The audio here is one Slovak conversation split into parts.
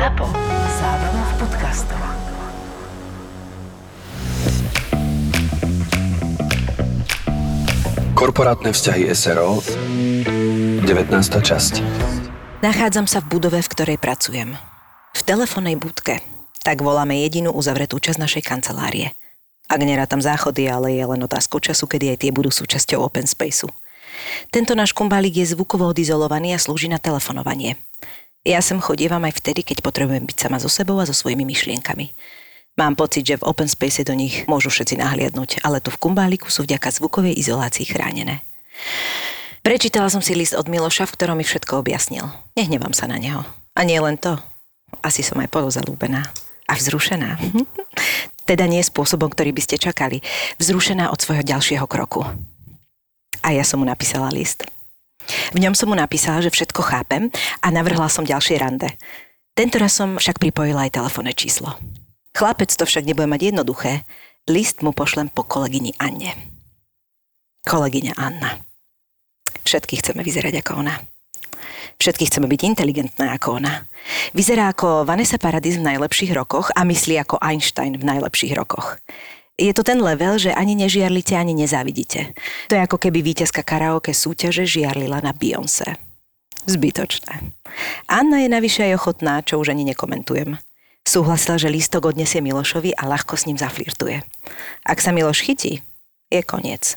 ZAPO. Zábrná v podcastov. Korporátne vzťahy SRO 19. časť Nachádzam sa v budove, v ktorej pracujem. V telefónnej budke. Tak voláme jedinú uzavretú časť našej kancelárie. Ak nerátam záchody, ale je len otázkou času, kedy aj tie budú súčasťou open spaceu. Tento náš kumbálik je zvukovo odizolovaný a slúži na telefonovanie. Ja sem chodievam aj vtedy, keď potrebujem byť sama so sebou a so svojimi myšlienkami. Mám pocit, že v open space do nich môžu všetci nahliadnúť, ale tu v kumbáliku sú vďaka zvukovej izolácii chránené. Prečítala som si list od Miloša, v ktorom mi všetko objasnil. Nehnevám sa na neho. A nie len to. Asi som aj polozalúbená. A vzrušená. teda nie spôsobom, ktorý by ste čakali. Vzrušená od svojho ďalšieho kroku. A ja som mu napísala list. V ňom som mu napísala, že všetko chápem a navrhla som ďalšie rande. Tento raz som však pripojila aj telefónne číslo. Chlapec to však nebude mať jednoduché. List mu pošlem po kolegyni Anne. Kolegyňa Anna. Všetky chceme vyzerať ako ona. Všetky chceme byť inteligentné ako ona. Vyzerá ako Vanessa Paradis v najlepších rokoch a myslí ako Einstein v najlepších rokoch. Je to ten level, že ani nežiarlite, ani nezávidíte. To je ako keby víťazka karaoke súťaže žiarlila na Beyoncé. Zbytočné. Anna je navyše aj ochotná, čo už ani nekomentujem. Súhlasila, že lístok odnesie Milošovi a ľahko s ním zaflirtuje. Ak sa Miloš chytí, je koniec.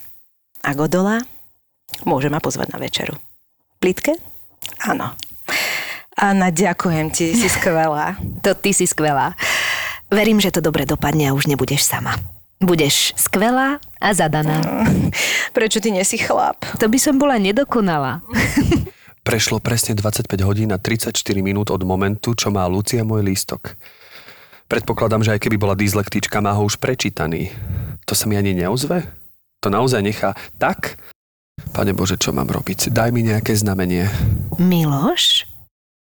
Ak odolá, môže ma pozvať na večeru. Plitke? Áno. Anna, ďakujem ti, si skvelá. To ty si skvelá. Verím, že to dobre dopadne a už nebudeš sama. Budeš skvelá a zadaná. Prečo ty nesi chlap? To by som bola nedokonalá. Prešlo presne 25 hodín a 34 minút od momentu, čo má Lucia môj lístok. Predpokladám, že aj keby bola dyslektička, má ho už prečítaný. To sa mi ani neozve? To naozaj nechá tak? Pane Bože, čo mám robiť? Daj mi nejaké znamenie. Miloš?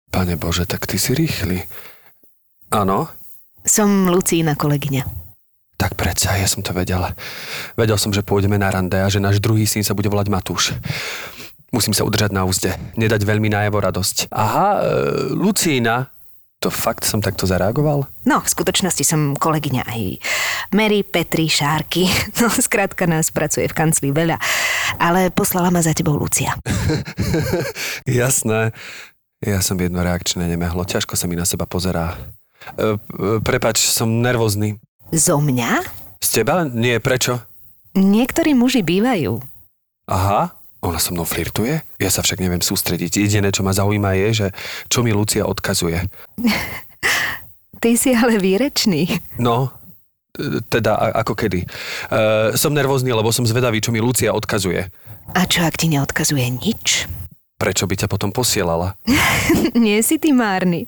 Pane Bože, tak ty si rýchly. Áno? Som Lucína kolegyňa. Tak predsa, ja som to vedel. Vedel som, že pôjdeme na rande a že náš druhý syn sa bude volať Matúš. Musím sa udržať na úzde. Nedať veľmi najavo radosť. Aha, e, Lucína. To fakt som takto zareagoval? No, v skutočnosti som kolegyňa aj Mary, Petri, Šárky. No, skrátka nás pracuje v kancli veľa. Ale poslala ma za tebou Lucia. Jasné. Ja som jednoreakčné nemehlo. Ťažko sa mi na seba pozerá. E, e, prepač, som nervózny. Zo mňa? Z teba? Nie, prečo? Niektorí muži bývajú. Aha, ona so mnou flirtuje? Ja sa však neviem sústrediť. Jediné, čo ma zaujíma je, že čo mi Lucia odkazuje. Ty si ale výrečný. No, teda ako kedy. E, som nervózny, lebo som zvedavý, čo mi Lucia odkazuje. A čo ak ti neodkazuje nič? Prečo by ťa potom posielala? Nie si ty márny.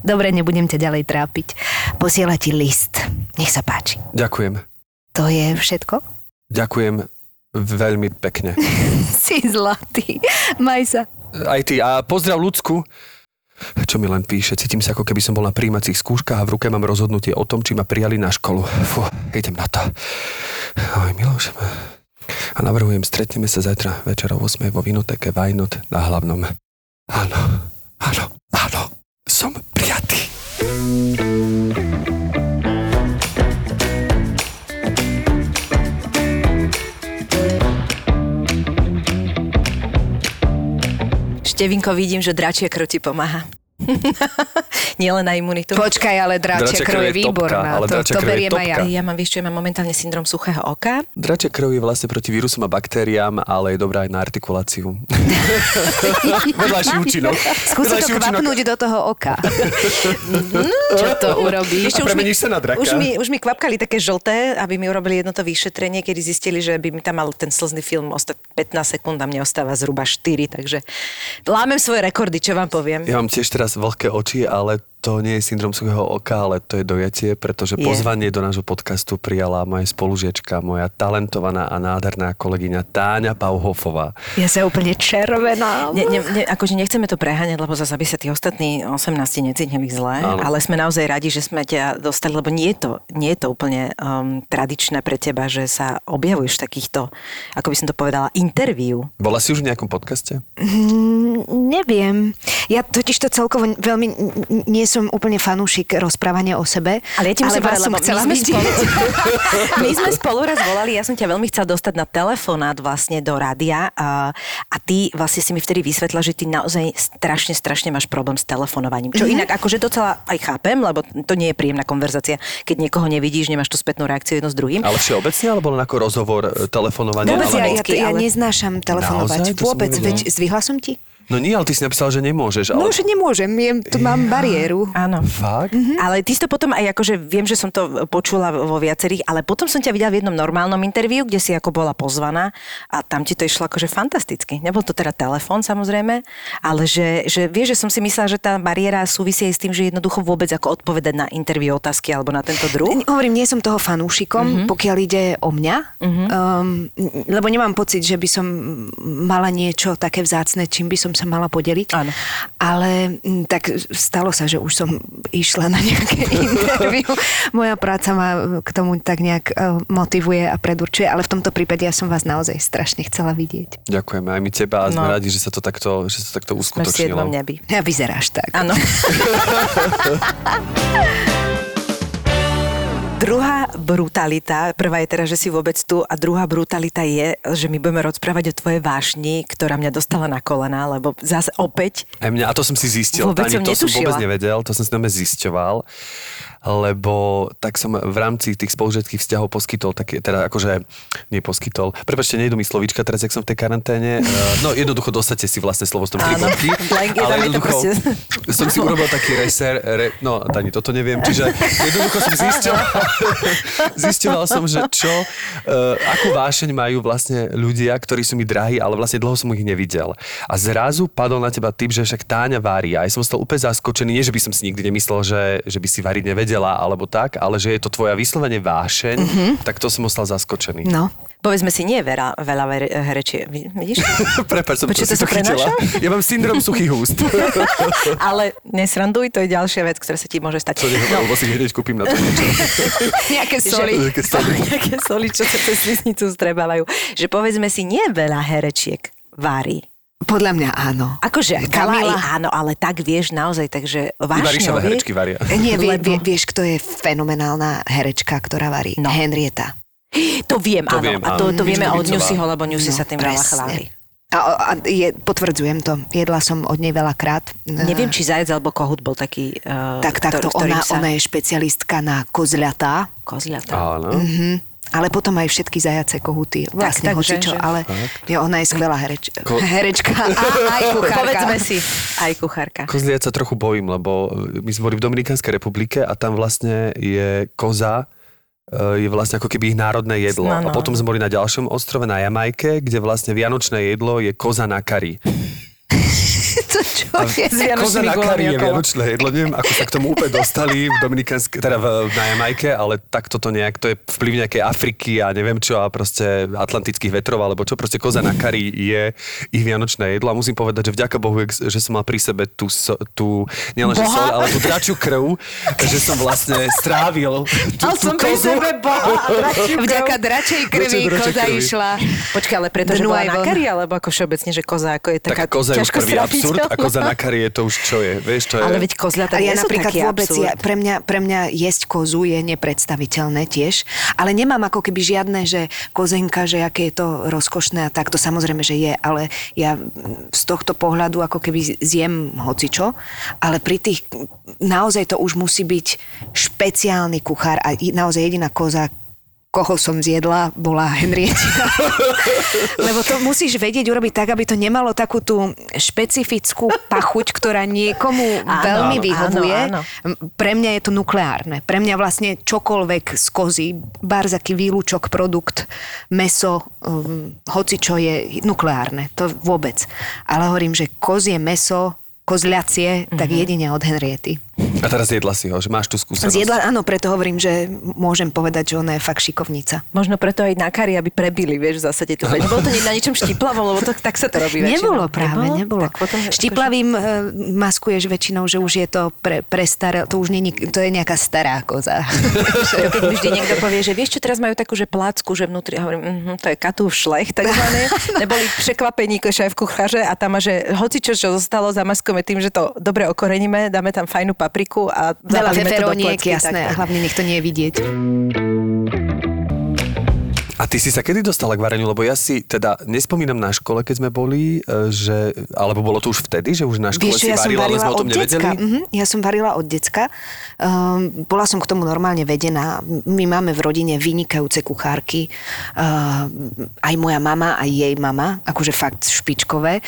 Dobre, nebudem ťa ďalej trápiť. Posiela ti list. Nech sa páči. Ďakujem. To je všetko? Ďakujem veľmi pekne. Si zlatý. Maj sa. Aj ty. A pozdrav ľudsku. Čo mi len píše, cítim sa ako keby som bol na príjmacích skúškach a v ruke mám rozhodnutie o tom, či ma prijali na školu. Fú, idem na to. Oj, Miloš. A navrhujem, stretneme sa zajtra večer o 8 vo vinoteke Vajnot na hlavnom. Áno, áno, áno, som. Števinko, vidím, že dračia krv ti pomáha. Nielen na imunitu. Počkaj, ale Dračia dračia krv krv je výborná. ale to, dračia to krv je beriem aj ja. Ja mám, vieš čo, ja mám momentálne syndrom suchého oka. Dračia krv je vlastne proti vírusom a baktériám, ale je dobrá aj na artikuláciu. Vedľajší účinok. Skús sa Vedľajší to kvapnúť do toho oka. Čo to urobí? A premeníš sa na draka? Už mi, už mi kvapkali také žlté, aby mi urobili jedno to vyšetrenie, kedy zistili, že by mi tam mal ten slzný film ostať 15 sekúnd a mne ostáva zhruba 4, takže lámem svoje rekordy, čo vám poviem. Ja mám tiež teraz veľké oči, ale to nie je syndrom suchého oka, ale to je dojatie, pretože Je. pozvanie do nášho podcastu prijala moja spolužiečka, moja talentovaná a nádherná kolegyňa Táňa Pauhofová. Ja sa úplne červená. Ne, ne, ne, akože nechceme to preháňať, lebo zase aby sa tí ostatní 18 necítili zle, Áno. ale sme naozaj radi, že sme ťa dostali, lebo nie je to, nie je to úplne um, tradičné pre teba, že sa objavuješ v takýchto, ako by som to povedala, interviu. Bola si už v nejakom podcaste? Mm, neviem. Ja totiž to celkovo veľmi nie som úplne fanúšik rozprávania o sebe. Ale ja ti musím vás povedať, som lebo chcela my sme, spolu, my sme spolu raz volali, ja som ťa veľmi chcela dostať na telefonát vlastne do rádia a, a ty vlastne si mi vtedy vysvetla, že ty naozaj strašne, strašne máš problém s telefonovaním. Čo inak akože docela aj chápem, lebo to nie je príjemná konverzácia, keď niekoho nevidíš, nemáš tú spätnú reakciu jedno s druhým. Ale všeobecne, alebo len ako rozhovor, e, telefonovanie? Vôbec ja, alebo... ja, ja ale- neznášam telefonovať. Naozaj? Vôbec, veď zdvihla som ti? No nie, ale ty si napísal, že nemôžeš. Ale... No už nemôžem, ja, tu mám bariéru. Áno. Fakt? Ale ty si to potom aj akože, viem, že som to počula vo viacerých, ale potom som ťa videla v jednom normálnom interviu, kde si ako bola pozvaná a tam ti to išlo akože fantasticky. Nebol to teda telefón samozrejme, ale že, že vieš, že som si myslela, že tá bariéra súvisí aj s tým, že jednoducho vôbec ako odpovedať na interviu otázky alebo na tento druh. Hovorím, nie som toho fanúšikom, pokiaľ ide o mňa, um, lebo nemám pocit, že by som mala niečo také vzácne, čím by som sa mala podeliť. Áno. Ale mm, tak stalo sa, že už som išla na nejaké interviu. Moja práca ma k tomu tak nejak eh, motivuje a predurčuje, ale v tomto prípade ja som vás naozaj strašne chcela vidieť. Ďakujeme aj my teba a sme No. radi, že sa to takto, že sa to takto Sme v uskutočnilo. nebi. Ja vyzeráš tak. Áno. Druhá brutalita, prvá je teda, že si vôbec tu a druhá brutalita je, že my budeme rozprávať o tvojej vášni, ktorá mňa dostala na kolena, lebo zase opäť Aj mňa, a to som si zistil, Vôbec Tani, som to som vôbec netušila. nevedel, to som si nome zisťoval, lebo tak som v rámci tých spolužiackých vzťahov poskytol také, teda akože, nie poskytol, prepačte, nejdu mi slovíčka teraz, jak som v tej karanténe, eh, no jednoducho dostate si vlastné slovo z tom je ale jednoducho proste- som si urobil taký reser, re, no Tani, toto neviem, čiže jednoducho som zisťoval, zisťoval som, že čo, uh, akú vášeň majú vlastne ľudia, ktorí sú mi drahí, ale vlastne dlho som ich nevidel. A zrazu padol na teba typ, že však Táňa varí. A ja som stal úplne zaskočený, nie že by som si nikdy nemyslel, že, že by si variť nevedela alebo tak, ale že je to tvoja vyslovene vášeň, tak to som ostal zaskočený. No. Povedzme si, nie je veľa, veľa ver- herečie. Vid- Vidíš? Prepač, som Počkej, to, si to to sa chytila. Ja mám syndrom suchých úst. Ale nesranduj, to je ďalšia vec, ktorá sa ti môže stať. To nehovorím, lebo si hneď kúpim na to niečo. Nejaké soli. Také soli. Nejaké soli, čo sa cez sliznicu strebávajú. Že povedzme si, nie veľa herečiek vári. Podľa mňa áno. Akože Kamila. Áno, ale tak vieš naozaj, takže vášňovi. Herečky varia. Nie, vie, vie, vieš, kto je fenomenálna herečka, ktorá varí? No. Henrieta. To viem, To áno. viem, a to, áno. to vieme od. Newsyho, lebo Newsy No, sa tým veľa chváli. A, a je, potvrdzujem to. Jedla som od nej veľakrát. Neviem, či zajac alebo kohut bol taký... Uh, Tak, takto, ona, ona je špecialistka na kozľatá, Kozľatá. Áno. Mhm. Ale potom aj všetky zajace kohuty. Vlastne tak, hocičo, že- ale je, ona je skvelá hereč, Ko- herečka a aj kuchárka. Povedzme si, aj kuchárka. Kozliať sa trochu bojím, lebo my sme boli v Dominikánskej republike a tam vlastne je koza, e, je vlastne ako keby ich národné jedlo. No, A no. potom sme boli na ďalšom ostrove na Jamajke, kde vlastne vianočné jedlo je koza na kari. To čo je? Koza na kari je vianočné jedlo. Neviem, ako sa k tomu úplne dostali v Dominikánskej, teda v, na Jamajke, ale takto to nejak, to je vplyv nejakej Afriky a neviem čo a proste atlantických vetrov, alebo čo, proste koza na kari je ich vianočné jedlo a musím povedať, že vďaka Bohu, že som mal pri sebe tú, so, tú nielenže Boha? sol, ale tú dračiu krv, že som vlastne strávil tú, Mal tú som pri kozu. sebe boha a dračiu krv. Vďaka dračej krvi Vďaka koza krvi. išla. Počkaj, ale preto, že Dnu bola aj na kari, alebo ako všeobecne, že koza ako je taká Taká koza je už prvý absurd a koza na kari je to už čo je, vieš, to je... Ale veď kozľatá ja napríklad taký vôbec, absurd. ja, pre, mňa, pre mňa jesť kozu je nepredstaviteľné tiež, ale nemám ako keby žiadne, že kozenka, že aké je to rozkošné a tak, to samozrejme, že je, ale ja z tohto pohľadu ako keby zjem hocičo, ale pri tých, naozaj to už musí byť špeciálny kuchár a naozaj jediná koza, koho som zjedla, bola Henrietina. Lebo to musíš vedieť urobiť tak, aby to nemalo takú tú špecifickú pachuť, ktorá niekomu Áno, veľmi áno, vyhovuje. áno. M, Pre mňa je to nukleárne. Pre mňa vlastne čokoľvek z kozy, barzaký výlučok, produkt, meso, um, hoci čo je nukleárne. To vôbec. Ale hovorím, že kozie meso, kozľacie, tak jedine od Henriety. A teraz zjedla si ho, že máš tú skúsenosť. Zjedla, áno, preto hovorím, že môžem povedať, že ona je fakt šikovnica. Možno preto aj na kari, aby prebili, vieš, v zásade to. Nebolo to na niečom štiplavo, lebo to, tak sa to robí väčšinou. Nebolo práve, nebolo. Tak potom, Štiplavým e, maskuješ väčšinou, že už je to pre, pre staré, to už nie, to je nejaká stará koza. Keď vždy niekto povie, že vieš čo, teraz majú takú, že plácku, že vnútri, ja hovorím, mm, to je katúv šlech, takzvané. Neboli překvapení šéf kucháře a tam že hoci čo, čo zostalo, zamaskujeme tým, že to dobre okoreníme, dáme tam fajnú papriku a Veľa feferoniek, jasné, a tak. hlavne nech to nie je vidieť. A ty si sa kedy dostala k vareniu? Lebo ja si teda nespomínam na škole, keď sme boli, e, že, alebo bolo to už vtedy, že už na škole Vieš, si ja som varila, ale sme o tom nevedeli? Mhm, ja som varila od decka. Um, bola som k tomu normálne vedená. My máme v rodine vynikajúce kuchárky. Uh, aj moja mama, aj jej mama. Akože fakt špičkové.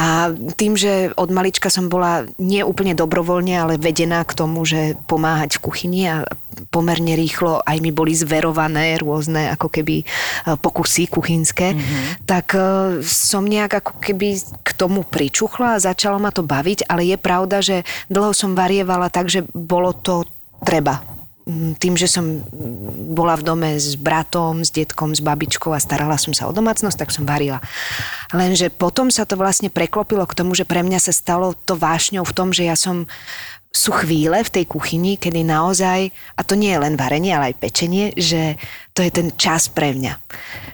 A tým, že od malička som bola nie úplne dobrovoľne, ale vedená k tomu, že pomáhať v kuchyni a pomerne rýchlo aj mi boli zverované rôzne ako keby e, pokusy kuchynské, mm-hmm. tak e, som nejak ako keby k tomu pričuchla a začalo ma to baviť, ale je pravda, že dlho som varievala tak, že bolo to treba tým, že som mm, bola v dome s bratom, s detkom, s babičkou a starala som sa o domácnosť, tak som varila. Lenže potom sa to vlastne preklopilo k tomu, že pre mňa sa stalo to vášňou v tom, že ja som sú chvíle v tej kuchyni, kedy naozaj, a to nie je len varenie, ale aj pečenie, že to je ten čas pre mňa.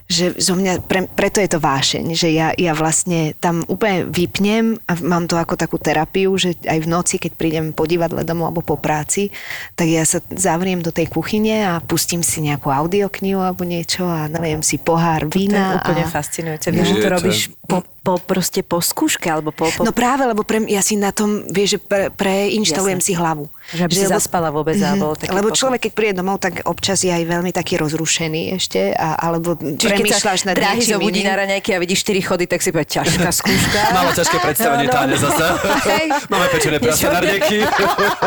Že zo mňa, pre, preto je to vášeň, že ja, ja vlastne tam úplne vypnem a mám to ako takú terapiu, že aj v noci, keď prídem po divadle domov alebo po práci, tak ja sa zavriem do tej kuchyne a pustím si nejakú audioknihu alebo niečo a nalejem si pohár To je vína. úplne a... fascinujúce. Vieš, že Je to to- robíš po, po, proste po skúške, alebo po... po No práve, lebo pre, ja si na tom, vieš, že pre, preinštalujem Jasné. si hlavu. Že aby si lebo- zaspala vôbec a Mhm. bol taký Lebo pokoj. človek, keď príde domov, tak občas je aj veľmi taký rozrušený ešte, a, alebo premýšľaš nad dráhy zobudí na raňajky a vidíš 4 chody, tak si povie, ťažká skúška. Malo ťažké predstavenie No, no. táne zase. Máme pečené prasa Niečo- na rieky.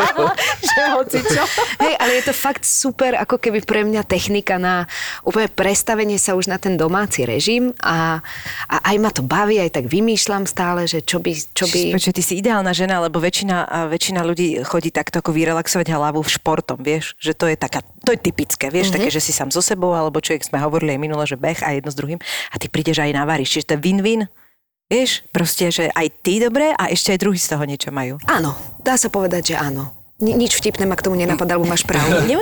že hoci čo. Hej, ale je to fakt super, ako keby pre mňa technika na úplne prestavenie sa už na ten domáci režim a, a aj ma to baví, aj tak vymýšľam stále, že čo by... Čo by... Počkej, ty si ideálna žena, lebo väčšina, väčšina ľudí chodí takto ako vyrelaxovať hlavu v športom, vieš, že to je taká, to je typické, vieš, mm-hmm. také, že si sám so sebou, alebo čo, sme hovorili aj minule, že beh a jedno s druhým a ty prídeš aj navaríš, čiže to je win-win, vieš, proste, že aj ty dobre a ešte aj druhý z toho niečo majú. Áno, dá sa povedať, že áno. Ni- nič vtipné ma k tomu nenapadá, lebo máš pravdu. Ne,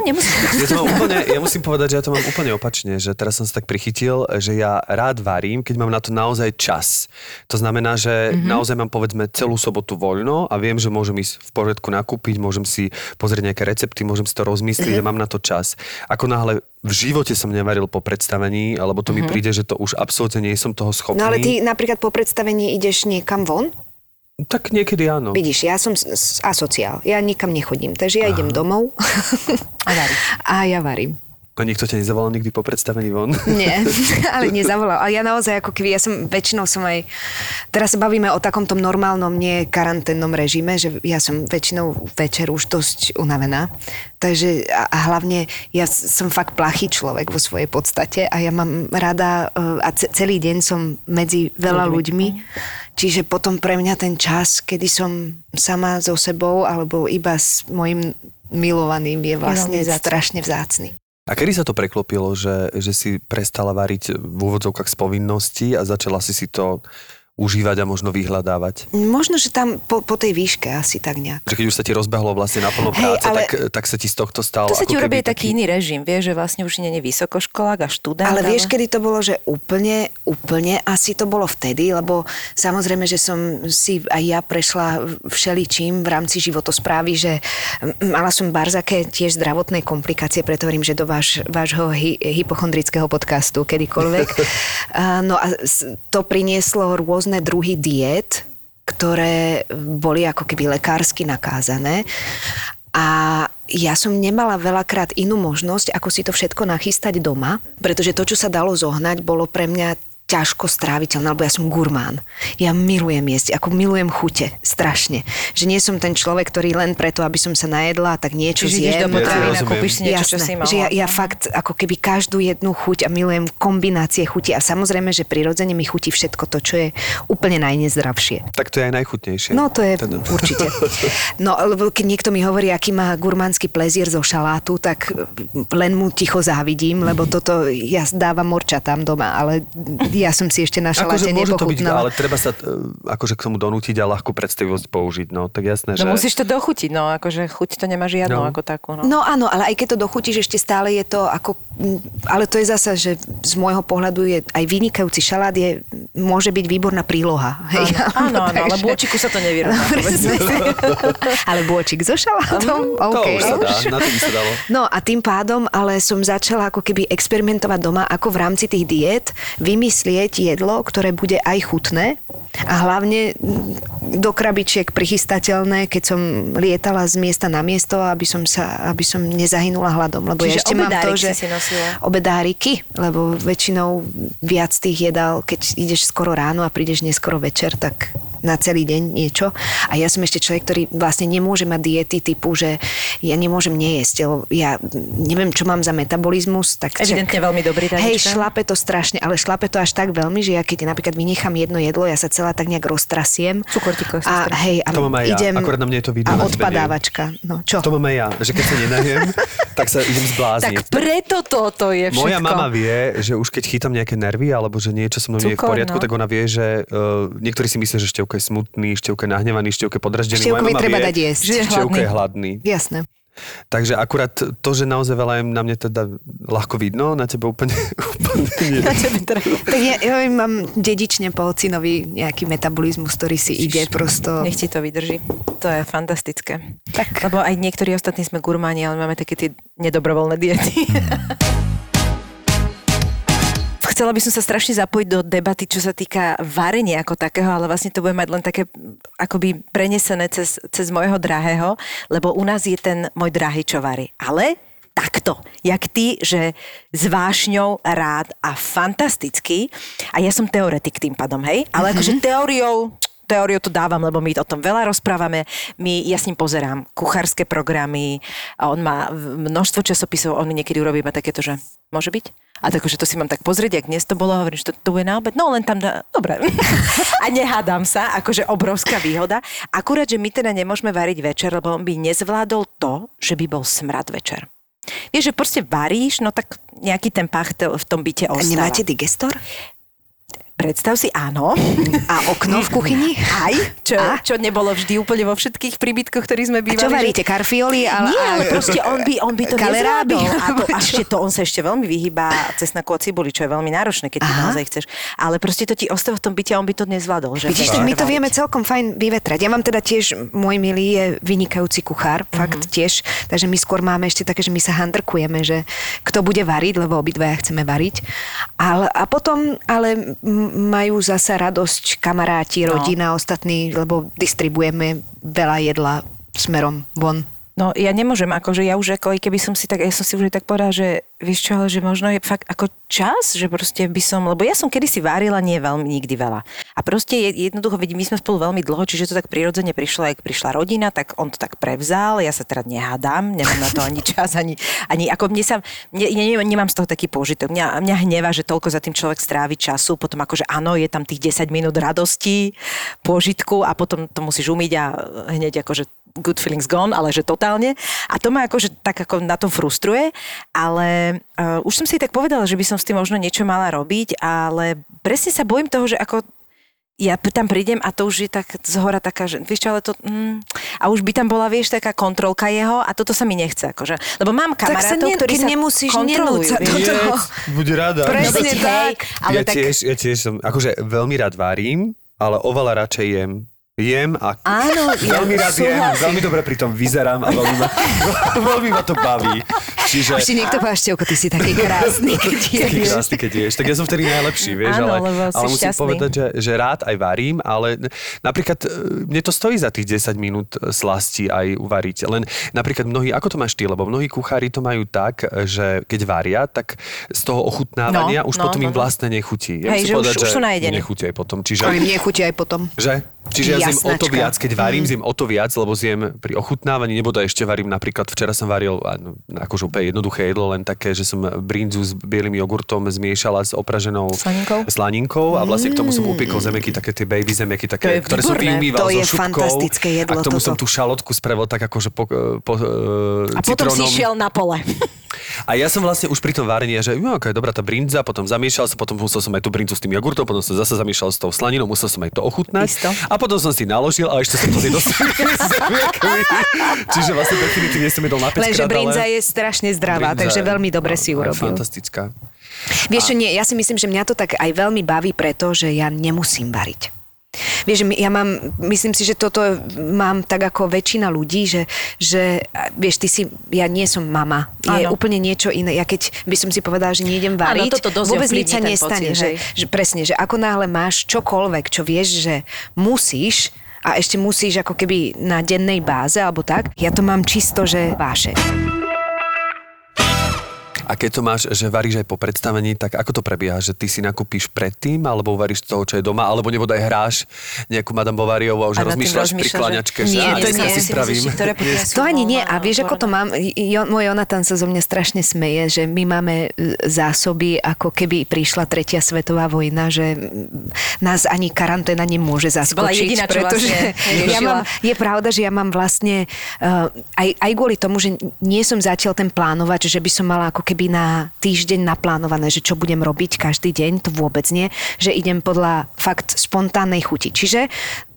Ja, to úplne, ja musím povedať, že ja to mám úplne opačne, že teraz som sa tak prichytil, že ja rád varím, keď mám na to naozaj čas. To znamená, že mm-hmm. naozaj mám povedzme celú sobotu voľno a viem, že môžem ísť v poriadku nakúpiť, môžem si pozrieť nejaké recepty, môžem si to rozmyslieť, mm-hmm. že mám na to čas. Ako náhle v živote som nevaril po predstavení, alebo to mm-hmm. mi príde, že to už absolútne nie som toho schopný. No ale ty napríklad po predstavení ideš niekam von? Tak niekedy áno. Vidíš, ja som asociál, ja nikam nechodím, takže ja idem domov a ja varím. A nikto ťa nezavolal nikdy po predstavení von? Nie, ale nezavolal. A ja naozaj ako keby, ja som väčšinou som aj, teraz sa bavíme o takomto normálnom, nie karanténnom režime, že ja som väčšinou večer už dosť unavená. Takže a, a hlavne ja som fakt plachý človek vo svojej podstate a ja mám rada e, a ce- celý deň som medzi veľa ľuďmi. Čiže potom pre mňa ten čas, kedy som sama so sebou alebo iba s mojim milovaným je vlastne strašne vzácny. A kedy sa to preklopilo, že, že si prestala variť v úvodzovkách z povinnosti a začala si si to užívať a možno vyhľadávať? Možno, že tam po, po tej výške asi tak nejak. Že keď už sa ti rozbehlo vlastne naplno Hej, práce, ale- tak, tak sa ti z tohto stal To sa ti urobí keby taký iný režim, vieš, že vlastne už nie je vysokoškolák a študent. Ale vieš, kedy to bolo, že úplne, úplne asi to bolo vtedy, lebo samozrejme, že som si aj ja prešla všeličím v rámci životosprávy, že mm, mala som barzaké tiež zdravotné komplikácie, preto hovorím, že do váš, vášho hy, hypochondrického podcastu kedykoľvek. No a to prinieslo rôzne druhy diet, ktoré boli ako keby lekársky nakázané. A ja som nemala veľakrát inú možnosť, ako si to všetko nachystať doma, pretože to, čo sa dalo zohnať, bolo pre mňa ťažko stráviteľné, lebo ja som gurmán. Ja milujem jesť, ako milujem chute, strašne. Že nie som ten človek, ktorý len preto, aby som sa najedla, tak niečo Čiže zjem. do potravín a rozumiem. kúpiš si niečo, čo Jasné, si mal. že ja, ja fakt ako keby každú jednu chuť a milujem kombinácie chuti a samozrejme, že prirodzene mi chutí všetko to, čo je úplne najnezdravšie. Tak to je aj najchutnejšie. No to je Teda. určite. No lebo keď niekto mi hovorí, aký má gurmánsky plezír zo šalátu, tak len mu ticho závidím, lebo toto ja dávam morčatám doma, ale ja som si ešte na šaláte Akože môže to byť, ale treba sa e, akože k tomu donútiť a ľahkú predstavivosť použiť. No tak jasné, že... No musíš to dochutiť, no akože chuť to nemá žiadnu No. ako takú. No. No áno, ale aj keď to dochutíš, ešte stále je to ako... Ale to je zasa, že z môjho pohľadu je aj vynikajúci šalát je, môže byť výborná príloha. Hej, Áno, áno, ale takže- bôčiku sa to nevyrovná. No, ale bôčik so šalátom? To OK. už sa dá, na to by sa dalo. No a tým pádom ale som začala ako keby experimentovať doma, ako v rámci tých diet vymyslieť jedlo, ktoré bude aj chutné a hlavne do krabičiek prichystateľné, keď som lietala z miesta na miesto, aby som, sa, aby som nezahynula hladom. Lebo ja Čiže ešte mám to, že... si nosila? Obedáriky, lebo väčšinou viac tých jedál, keď ideš skoro ráno a prídeš neskoro večer, tak na celý deň niečo. A ja som ešte človek, ktorý vlastne nemôže mať diety typu, že ja nemôžem nejesť, lebo ja neviem, čo mám za metabolizmus. Tak Evidentne veľmi dobrý, Danička. Hej, šlape to strašne, ale šlape to až tak veľmi, že ja keď napríklad vynechám jedno jedlo, ja sa celá tak nejak roztrasiem. Cukor ti A hej, a To mám aj ja, idem... akorát na mne je to vidno A odpadávačka. No, čo? To mám aj ja, že keď sa nenajem, tak sa idem Tak zblázniť. preto toto je všetko. Moja mama vie, že už keď chytám nejaké nervy alebo že niečo so mnou nie je v poriadku, no. tak ona vie, že uh, niektorí si myslia, že Števko je smutný, Števko je nahnevaný, Števko je podraždený. Števkovi treba vie, dať jesť. Že je Števko hladný. je hladný. Jasné. Takže akurát to, že naozaj veľa jem, na mne teda ľahko vidno, na tebe úplne, úplne nie. Na tebe teda. Tak ja, ja mám dedične po ocinovi nejaký metabolizmus, ktorý si ide prosto... Nech ti to vydrží. To je fantastické. Tak. Lebo aj niektorí ostatní sme gurmáni, ale máme také tie nedobrovoľné diety. Chcela by som sa strašne zapojiť do debaty, čo sa týka varenia ako takého, ale vlastne to bude mať len také akoby prenesené cez, cez môjho drahého, lebo u nás je ten môj drahý, čo varí. Ale takto, jak ty, že s vášňou rád a fantasticky. A ja som teoretik tým pádom, hej? Ale akože teóriou teóriou to dávam, lebo my o tom veľa rozprávame. My, ja s ním pozerám kuchárske programy, a on má množstvo časopisov, on mi niekedy urobí iba takéto, že môže byť? A tak, že to si mám tak pozrieť, jak dnes to bolo, hovorím, že to, to bude na obed, no len tam dá, dobre. a nehádam sa, akože obrovská výhoda. Akurát, že my teda nemôžeme variť večer, lebo on by nezvládol to, že by bol smrad večer. Vieš, že proste varíš, no tak nejaký ten pach v tom byte A ostáva. nemáte digestor? Predstav si, áno. A okno v kuchyni? Aj, čo, A? čo nebolo vždy úplne vo všetkých príbytkoch, ktorí sme A bývali. čo že- varíte? Karfioli? Ale, Nie, ale proste on by, on by to nezvládol. A, to, a čo? ešte to, on sa ešte veľmi vyhýba cesnaku a cibuli, čo je veľmi náročné, keď Aha. naozaj chceš. Ale proste to ti ostáva v tom byte a on by to nezvládol. Že Vidíš, my to vieme celkom fajn vyvetrať. Ja mám teda tiež, môj milý je vynikajúci kuchár, Mhm. fakt tiež, takže my skôr máme ešte také, že my sa handrkujeme, že kto bude variť, lebo obidvaja chceme variť. Ale, a potom ale m- majú zasa radosť kamaráti, No. rodina, ostatní, lebo distribuujeme veľa jedla smerom von. No ja nemôžem, akože ja už ako, keby som si tak, ja som si už aj tak povedala, že vieš čo, ale že možno je fakt ako čas, že proste by som, lebo ja som kedysi varila nie veľmi, nikdy veľa. A proste je, jednoducho, vidím, my sme spolu veľmi dlho, čiže to tak prirodzene prišlo, ak prišla rodina, tak on to tak prevzal, ja sa teda nehádam, nemám na to ani čas, ani, ani ako mne sa, ne, ne, nemám z toho taký pôžitok. Mňa, mňa hneva, že toľko za tým človek strávi času, potom akože áno, je tam tých 10 minút radosti, pôžitku a potom to musíš umyť a hneď akože good feelings gone, ale že totálne. A to ma akože tak ako na tom frustruje, ale uh, už som si tak povedala, že by som s tým možno niečo mala robiť, ale presne sa bojím toho, že ako ja tam prídem a to už je tak zhora taká, že vieš čo, ale to... Mm, a už by tam bola, vieš, taká kontrolka jeho a toto sa mi nechce, akože. Lebo mám Tak sa kamarátov, ne- ktorí sa nemusíš kontrolujú. do toho. buď rada. Presne tak. hej, ale ja, tak... tiež, ja tiež som, akože veľmi rád varím, ale oveľa radšej jem. Jem a Áno, ja veľmi rád jem, súhlasím. veľmi dobre pri tom vyzerám a veľmi ma, veľmi ma to baví. Čiže... Už si niekto povedal, Števko, ty si taký krásny, keď Taký ješ. krásny, keď ješ. Tak ja som vtedy najlepší, vieš, Áno, ale, ale musím šťastný. povedať, že, že rád aj varím, ale napríklad e, mne to stojí za tých 10 minút e, slasti aj uvariť. Len napríklad mnohí, ako to máš ty, lebo mnohí kuchári to majú tak, že keď varia, tak z toho ochutnávania No, už no, potom no, im no. vlastne nechutí. Ja Hej, že už- povedať, už sú najedení. nechutí aj potom. Čiže, im nechutí aj potom. že? Čiže ja zjem o to viac, keď varím, zjem o to viac, lebo zjem pri ochutnávaní, nebo ešte varím napríklad, včera som varil, no, akože úplne jednoduché jedlo, len také, že som brinzu s bielým jogurtom zmiešala s opraženou Slaninkou? slaninkou a vlastne k tomu som upiekol zemeky, také tie baby zemeky, To také, ktoré som vyumýval To so šupkou. fantastické jedlo, A k tomu toto. som tú šalotku spravil tak akože po, po, A potom si šiel na pole. A ja som vlastne už pri tom varení, že no, okay, dobrá tá brinza, potom zamiešal som, potom musel som aj tú brinzu s tým jogurtom, potom som zase zamiešal s tou slaninou, musel som aj to ochutnať. Isto. A potom som si naložil a ešte som to zemiakmi. Čiže vlastne definitívne som jedol na 5 Lenže brinza je strašne zdravá, Brinza takže je- veľmi dobre no, si urobil. Fantastická. Vieš čo, nie, ja si myslím, že mňa to tak aj veľmi baví preto, že ja nemusím variť. Vieš, ja mám, myslím si, že toto mám tak ako väčšina ľudí, že, že vieš, ty si, ja nie som mama. Je Áno. úplne niečo iné. Ja keď by som si povedala, že nejdem variť, toto dosť vôbec nič sa nestane. pocit, že, že presne, že ako náhle máš čokoľvek, čo vieš, že musíš, a ešte musíš ako keby na dennej báze alebo tak, ja to mám čisto, že váše. A keď to máš, že varíš aj po predstavení, tak ako to prebieha? Že ty si nakúpíš predtým, alebo varíš toho, čo je doma, alebo nebodaj hráš nejakú Madame Bováriovú a už A rozmýšľaš pri rozmýšľaš, že- že Nie, dneska nie. si Si spravím. To ani nie. A vieš, ako to mám? Jo, môj Jonatan sa zo mňa strašne smeje, že my máme e, zásoby, ako keby prišla tretia svetová vojna, že nás ani karanténa nemôže zaskočiť. jediná, pretože vlastne ja mám, je pravda, že ja mám vlastne uh, aj, aj kvôli tomu, že nie som zatiaľ ten plánovač, že by som mala ako keby na týždeň naplánované, že čo budem robiť každý deň, to vôbec nie, že idem podľa fakt spontánnej chuti. Čiže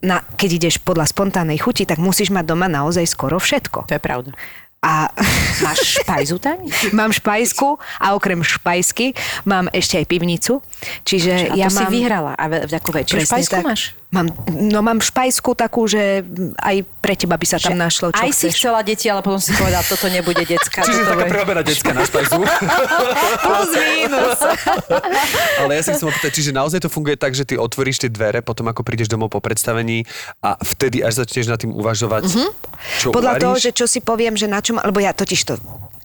na, keď ideš podľa spontánnej chuti, tak musíš mať doma naozaj skoro všetko. To je pravda. A Máš špajzu tam? mám špajsku a okrem špajsky mám ešte aj pivnicu. Čiže A to ja si mám... vyhrala. A ve- takú väčšiu Presne špajsku tak. máš? Mám, no mám špajsku takú, že aj pre teba by sa tam našlo, čo Aj si chceš. chcela deti, ale potom si povedala, toto nebude decka. Čiže taká bude- prehobená decka na špajzu. Plus minus. Ale ja si chcem opýtať, čiže naozaj to funguje tak, že ty otvoríš tie dvere, potom ako prídeš domov po predstavení a vtedy až začneš nad tým uvažovať, čo Podľa uvaríš? toho, že čo si poviem, že na čo ma, lebo ja totiž to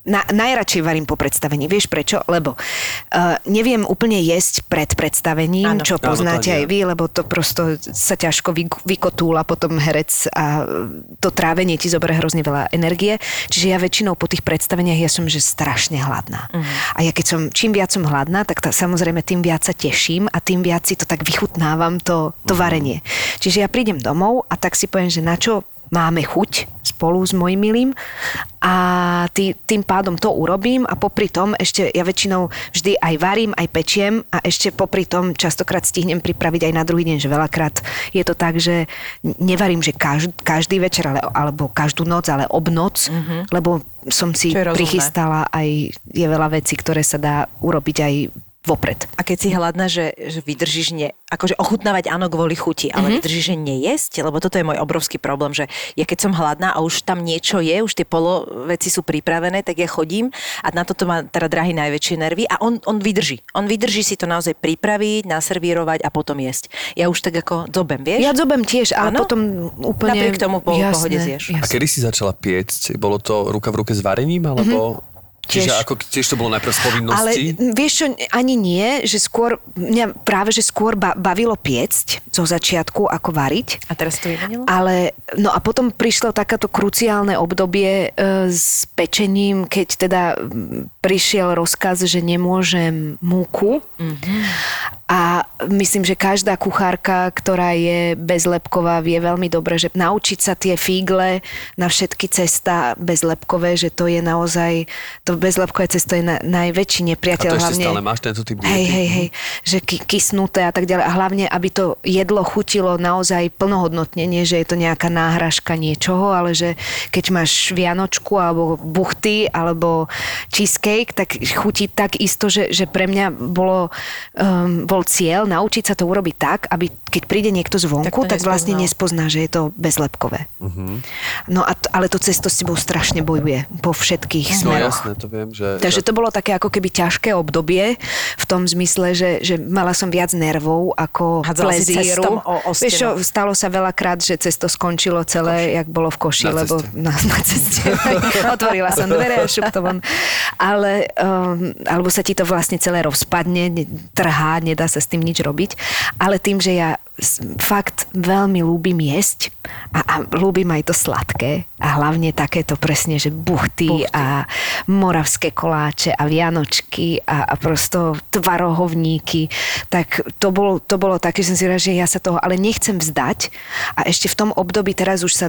na, najradšej varím po predstavení. Vieš prečo? Lebo uh, neviem úplne jesť pred predstavením, Áno. čo poznáte aj vy, lebo to prosto sa ťažko vy, vykotúla potom herec a to trávenie ti zoberie hrozne veľa energie. Čiže ja väčšinou po tých predstaveniach ja som že strašne hladná. A ja keď som, čím viac som hladná, tak tá, samozrejme tým viac sa teším a tým viac si to tak vychutnávam, to, to varenie. Čiže ja prídem domov a tak si poviem, že na čo máme chuť spolu s mojim milým a tý, tým pádom to urobím a popri tom ešte ja väčšinou vždy aj varím, aj pečiem a ešte popri tom častokrát stihnem pripraviť aj na druhý deň, že veľakrát je to tak, že nevarím, že každý, každý večer ale, alebo každú noc, ale ob noc, mm-hmm. lebo som si prichystala aj je veľa vecí, ktoré sa dá urobiť aj vopred. A keď si hladná, že, že vydržíš nie, akože ochutnávať áno kvôli chuti, ale mm-hmm. vydržíš, že nejesť, lebo toto je môj obrovský problém, že ja keď som hladná a už tam niečo je, už tie polo veci sú pripravené, tak ja chodím a na toto má teda drahý najväčšie nervy a on, on vydrží. On vydrží si to naozaj pripraviť, naservírovať a potom jesť. Ja už tak ako dobem, vieš? Ja dzobem tiež, ale Áno? potom úplne... Napriek tomu po pohode zješ. A kedy si začala piecť? Bolo to ruka v ruke s varením, alebo... Mm-hmm. Čiže Tiež. ako tiež to bolo najprv z Ale povinnosti? vieš čo, ani nie, že skôr, mňa práve, že skôr ba- bavilo piecť zo začiatku, ako variť. A teraz to vymenilo? Ale, no a potom prišlo takáto kruciálne obdobie e, s pečením, keď teda prišiel rozkaz, že nemôžem múku. Mm-hmm. A myslím, že každá kuchárka, ktorá je bezlepková, vie veľmi dobre, že naučiť sa tie fígle na všetky cesta bezlepkové, že to je naozaj, to bezlepkové cesto je na, najväčší A nepriateľ. to ešte hlavne, stále máš tento typ diety? Hej, hej, hej, že ky- kysnuté a tak ďalej. A hlavne, aby to jedlo chutilo naozaj plnohodnotne, nie že je to nejaká náhražka niečoho, ale že keď máš vianočku alebo buchty alebo cheesecake, tak chutí tak isto, že, že pre mňa bolo, um, bolo bol cieľ naučiť sa to urobiť tak, aby keď príde niekto zvonku, Tak tak, vlastne nespozná, že je to bezlepkové. No a t- ale to cesto s tebou strašne bojuje po všetkých No smeroch. jasné, to viem, že... Takže že... to bolo také ako keby ťažké obdobie v tom zmysle, že, že mala som viac nervov ako Hádzala plezíru. o- o Vieš čo, stenu. stalo sa veľakrát, že cesto skončilo celé, jak bolo v koši, Na lebo ceste. na, na ceste. Otvorila som dvere a šup to von. Ale, um, alebo sa ti to vlastne celé rozpadne, ne- trhá, nedá sa s tým nič robiť. Ale tým, že ja fakt veľmi ľúbim jesť a, a ľúbim aj to sladké a hlavne takéto presne, že buchty, a moravské koláče a vianočky a, a prosto tvarohovníky, tak to bolo, to bolo také, že som si hovorila, že ja sa toho ale nechcem vzdať a ešte v tom období teraz už sa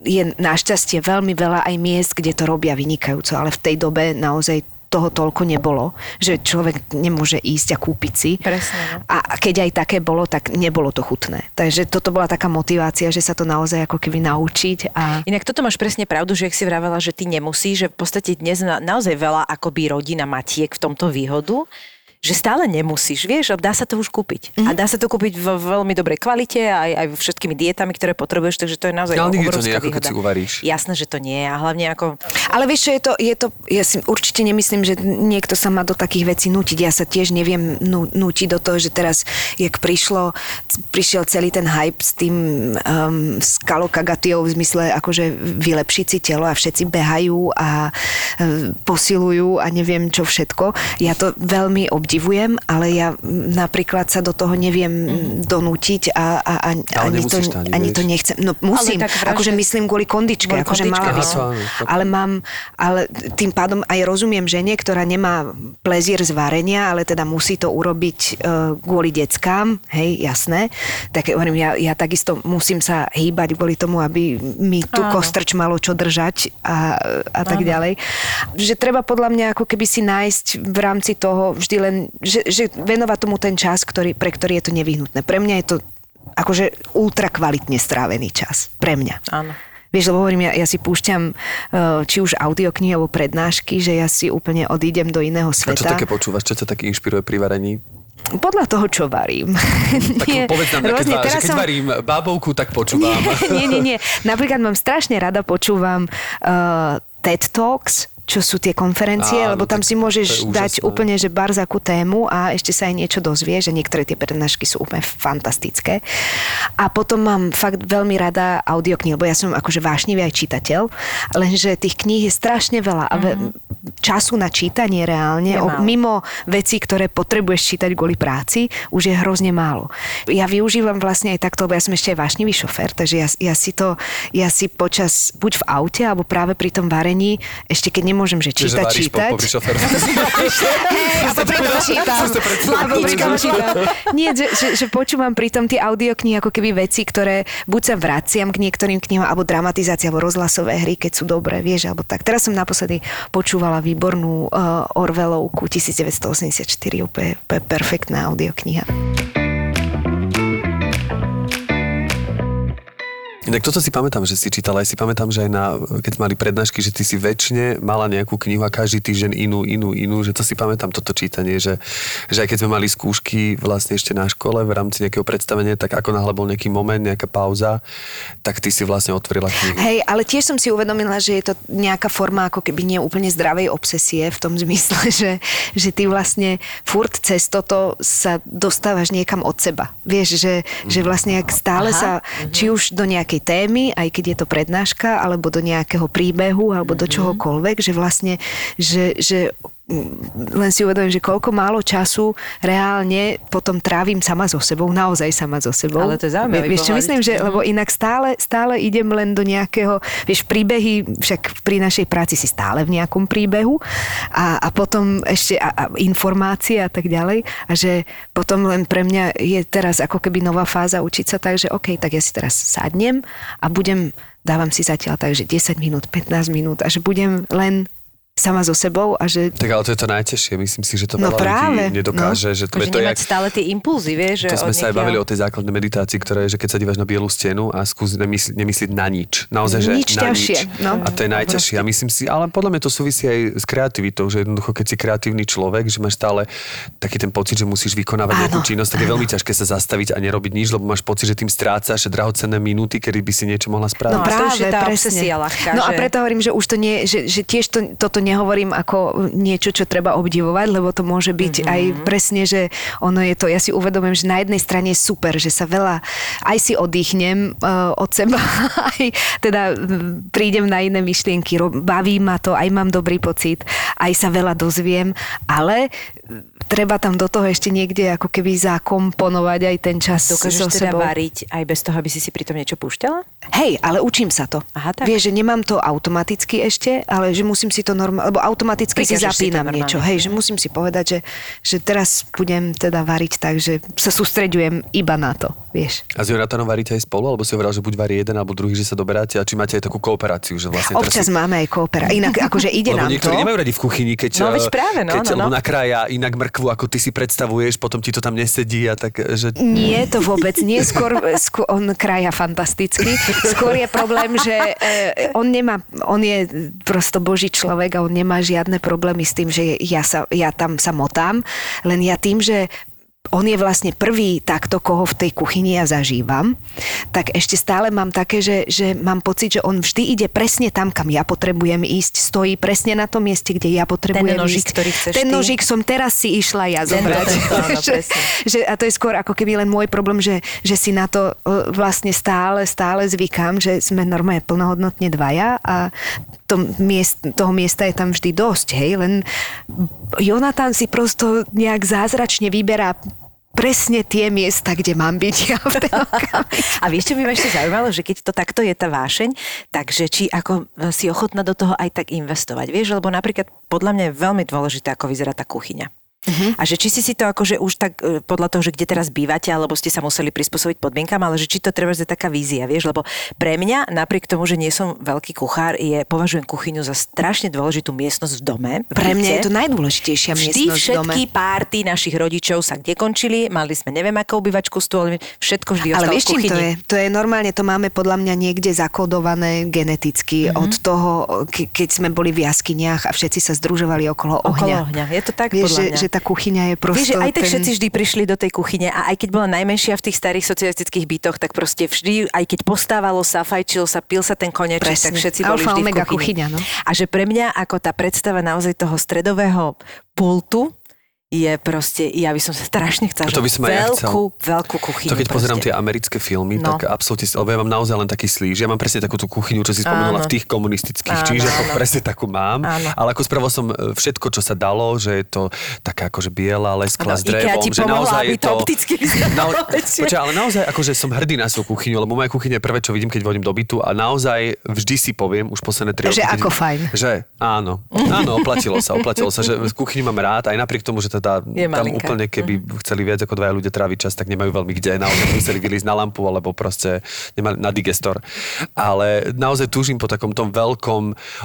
je našťastie veľmi veľa aj miest, kde to robia vynikajúco, ale v tej dobe naozaj toho toľko nebolo, že človek nemôže ísť a kúpiť si. Presne, no. A keď aj také bolo, tak nebolo to chutné. Takže toto bola taká motivácia, že sa to naozaj ako keby naučiť a Inak toto máš presne pravdu, že ak si vravela, že ty nemusíš, že v podstate dnes na, naozaj veľa akoby rodina matiek v tomto výhodu, že stále nemusíš, vieš, a dá sa to už kúpiť. Mhm. Mm-hmm. A dá sa to kúpiť v veľmi dobrej kvalite, aj, aj všetkými dietami, ktoré potrebuješ, takže to je naozaj Ale nikdy to obrovská nie ako keď výhoda. si uvaríš. Jasné, že to nie je a hlavne ako... Ale vieš čo, je to, je to, ja si určite nemyslím, že niekto sa má do takých vecí nútiť. Ja sa tiež neviem nú, nútiť do toho, že teraz, jak prišlo, prišiel celý ten hype s tým um, s kalokagatiou v zmysle akože vylepšiť si telo a všetci behajú a um, posilujú a neviem čo všetko. Ja to veľmi obdivujem, ale ja napríklad sa do toho neviem mm-hmm. donútiť a, a, a ani, to, ani, ani to nechcem. No musím, akože že- myslím kvôli kondičke, Kvôli akože kondičke, mala by no. som. Áno, áno. Ale mám, ale tým pádom aj rozumiem žene, ktorá nemá plezír z varenia, ale teda musí to urobiť uh, kvôli deckám, hej, jasné. Tak hovorím, ja, ja takisto musím sa hýbať kvôli tomu, aby mi tu Áno. kostrč malo čo držať a, a tak ďalej. Že treba podľa mňa ako keby si nájsť v rámci toho vždy len, že, že venovať tomu ten čas, ktorý, pre ktorý je to nevyhnutné. Pre mňa je to akože ultra kvalitne strávený čas. Pre mňa. Áno. Vieš, lebo hovorím, ja, ja si púšťam uh, či už audioknihy alebo prednášky, že ja si úplne odídem do iného A čo sveta. také počúvaš? Čo ťa také inšpiruje pri varení? Podľa toho, čo varím. Tak povedz nám, keď, rôzne. že Teraz keď som- varím bábovku, tak počúvam. nie, nie, nie. Napríklad mám strašne rada počúvam uh, TED Talks, čo sú tie konferencie, Áno, lebo tam si môžeš dať úžasné. úplne, že barzakú tému a ešte sa aj niečo dozvieš, že niektoré tie prednášky sú úplne fantastické. A potom mám fakt veľmi rada audioknihy, lebo ja som akože vášnivý aj čitateľ, lenže tých kníh je strašne veľa a ve- času na čítanie reálne, o, mimo vecí, ktoré potrebuješ čítať kvôli práci, už je hrozne málo. Ja využívam vlastne aj takto, lebo ja som ešte aj vášnivý šofér, takže ja, ja si to, ja si počas, buď v aute, alebo práve pri tom varení, ešte keď nemôžem, že Čiže čítať, po, čítať. popri šoféru. a popri tom čítam. Tom čítam. Nie, že, že, že počúvam pritom tie audioknihy ako keby veci, ktoré buď sa vraciam k niektorým knihám, alebo dramatizácia, alebo rozhlasové hry, keď sú dobré, vieš, alebo tak. Teraz som naposledy počúvala výbornú uh, Orwellovku 1984, úplne, úplne perfektná audiokniha. Inak toto si pamätám, že si čítala, aj si pamätám, že aj na, keď mali prednášky, že ty si väčšine mala nejakú knihu a každý týždeň inú, inú, inú, že to si pamätám toto čítanie, že, že aj keď sme mali skúšky vlastne ešte na škole v rámci nejakého predstavenia, tak ako náhle bol nejaký moment, nejaká pauza, tak ty si vlastne otvorila knihu. Hej, ale tiež som si uvedomila, že je to nejaká forma ako keby nie úplne zdravej obsesie v tom zmysle, že, že ty vlastne furt cez toto sa dostávaš niekam od seba. Vieš, že, že vlastne ak stále Aha, sa, či už do nejakej témy, aj keď je to prednáška, alebo do nejakého príbehu, alebo do čohokoľvek, že vlastne, že, že len si uvedomím, že koľko málo času reálne potom trávim sama so sebou, naozaj sama so sebou. Ale to je zaujímavý Vieš čo myslím, že, lebo inak stále, stále idem len do nejakého, vieš, príbehy, však pri našej práci si stále v nejakom príbehu a, a potom ešte a, a informácie a tak ďalej. A že potom len pre mňa je teraz ako keby nová fáza učiť sa tak, že OK, tak ja si teraz sadnem a budem, dávam si zatiaľ tak, že 10 minút, 15 minút a že budem len sama so sebou a že Tak ale to je to najťažšie. Myslím si, že to No veľa práve, ľudí nedokáže. Že to, Akože je to, nemať jak, stále tie impulzy, vieš, že to sme sa aj bavili o tej základnej meditácii, ktorá je, že keď sa dívaš na bielu stenu a skús nemysli, nemyslieť na nič. Naozaj, že Nič na ťažšie, nič. no. A to je najťažšie. A myslím si, ale podľa mňa to súvisí aj s kreativitou, že jednoducho, keď si kreatívny človek, že máš stále taký ten pocit, že musíš vykonávať Áno, nejakú činnosť, tak je veľmi ťažké sa zastaviť a nerobiť nič, lebo máš pocit, že tým strácaš drahocenné minúty, kedy by si niečo mohla spraviť. No, a to už je tá ľahká, No a že- preto hovorím, že už to nie, že, že tiež to, toto nehovorím ako niečo, čo treba obdivovať, lebo to môže byť Mhm. mm-hmm. aj presne, že ono je to, ja si uvedomujem, že na jednej strane je super, že sa veľa, aj si oddychnem uh, od seba, aj teda mm, prídem na iné myšlienky, baví ma to, aj mám dobrý pocit, aj sa veľa dozviem, ale mm, treba tam do toho ešte niekde ako keby zakomponovať aj ten čas Dokážeš so teda sebou. variť aj bez toho, aby si si pri tom niečo púšťala? Hej, ale učím sa to. Aha, tak. Vieš, že nemám to automaticky ešte, ale že musím si to normálne, lebo automaticky si Prikážeš si to zapínam normálne. niečo. Hej, že musím si povedať, že, že teraz budem teda variť tak, že sa sústreďujem iba na to, vieš. A s Jonatanom varíte aj spolu, alebo si hovoril, že buď varí jeden alebo druhý, že sa doberáte a či máte aj takú kooperáciu, že vlastne Občas si... máme aj koopera. Inak akože ide Lebo nám to. niektorí nemajú radi v kuchyni, keď, No, veď eh, práve, no, keď no, no. nakrája inak mrkvu, ako ty si predstavuješ, potom ti to tam nesedí a tak, že... Nie, to vôbec nie. Skôr, skôr on kraja fantasticky. Skôr je problém, že e, on nemá, on je prosto boží človek a on nemá žiadne problémy s tým, že ja, sa, ja tam sa motám. Len ja tým, že on je vlastne prvý takto, koho v tej kuchyni ja zažívam, tak ešte stále mám také, že, že mám pocit, že on vždy ide presne tam, kam ja potrebujem ísť, stojí presne na tom mieste, kde ja potrebujem nožík, ísť. ktorý chceš Ten ty. nožík som teraz si išla ja zobrať. že, a to je skôr ako keby len môj problém, že, že si na to e, vlastne stále, stále zvykám, že sme normálne plnohodnotne dvaja a to miest, toho miesta je tam vždy dosť, hej, len Jonatán si prosto nejak zázračne vyberá presne tie miesta, kde mám byť ja v. A vieš, čo by ma ešte zaujímalo, že keď to takto je tá vášeň, takže či ako e, si ochotná do toho aj tak investovať. Vieš, lebo napríklad podľa mňa je veľmi dôležité, ako vyzerá tá kuchyňa. Uh-huh. A že či si si to akože už tak e, podľa toho, že kde teraz bývate, alebo ste sa museli prispôsobiť podmienkam, ale že či to treba je taká vízia, vieš, lebo pre mňa, napriek tomu, že nie som veľký kuchár, je, považujem kuchyňu za strašne dôležitú miestnosť v dome. v Pre mňa je to najdôležitejšia Vždy miestnosť v dome. všetky párty našich rodičov sa kde končili, mali sme neviem akou obyvačku stôl, všetko vždy Ale vieš, čím to je? To je normálne, to máme podľa mňa niekde zakodované geneticky mm-hmm. od toho, ke- keď sme boli v jaskyniach a všetci sa združovali okolo Okolo ohňa. ohňa. Je to tak, podľa že, mňa. že tá kuchyňa je prosto Vieš, aj tak ten... všetci vždy prišli do tej kuchyne a aj keď bola najmenšia v tých starých socialistických bytoch, tak proste vždy, aj keď postávalo sa, fajčil sa, pil sa ten koneček, Presne. tak všetci boli Alfa, vždy omega v kuchyni. kuchyňa, no. A že pre mňa ako tá predstava naozaj toho stredového pultu je proste, ja by som sa strašne chcela, To by som aj ja veľkú, veľkú kuchyňu. To keď pozerám tie americké filmy, No. tak absolútne, lebo ja mám naozaj len taký slíž. Ja mám presne takú tú kuchyňu, čo si spomenula Áno. v tých komunistických Áno, čížakoch, áno. presne takú mám. Áno. Ale ako spravil som e, všetko, čo sa dalo, že je to taká akože biela, lesklá Áno, s drevom, že pomohla, naozaj je to opticky lepšie. Počkaj, ale naozaj akože som hrdý na svoju kuchyňu, lebo moja kuchyňa je prvé, čo vidím, keď vodím do bytu a naozaj vždy si poviem, už posledné tri Že roky, ako keď- fajn. Že áno, áno, oplatilo sa, oplatilo sa, že kuchyňu mám rád, aj napriek tomu, že teda Je tam malinká. úplne, keby chceli viac ako dvaja ľudia tráviť čas, tak nemajú veľmi kde, naozaj museli vylísť na lampu, alebo proste nemali na digestor. Ale naozaj túžim po takom tom veľkom,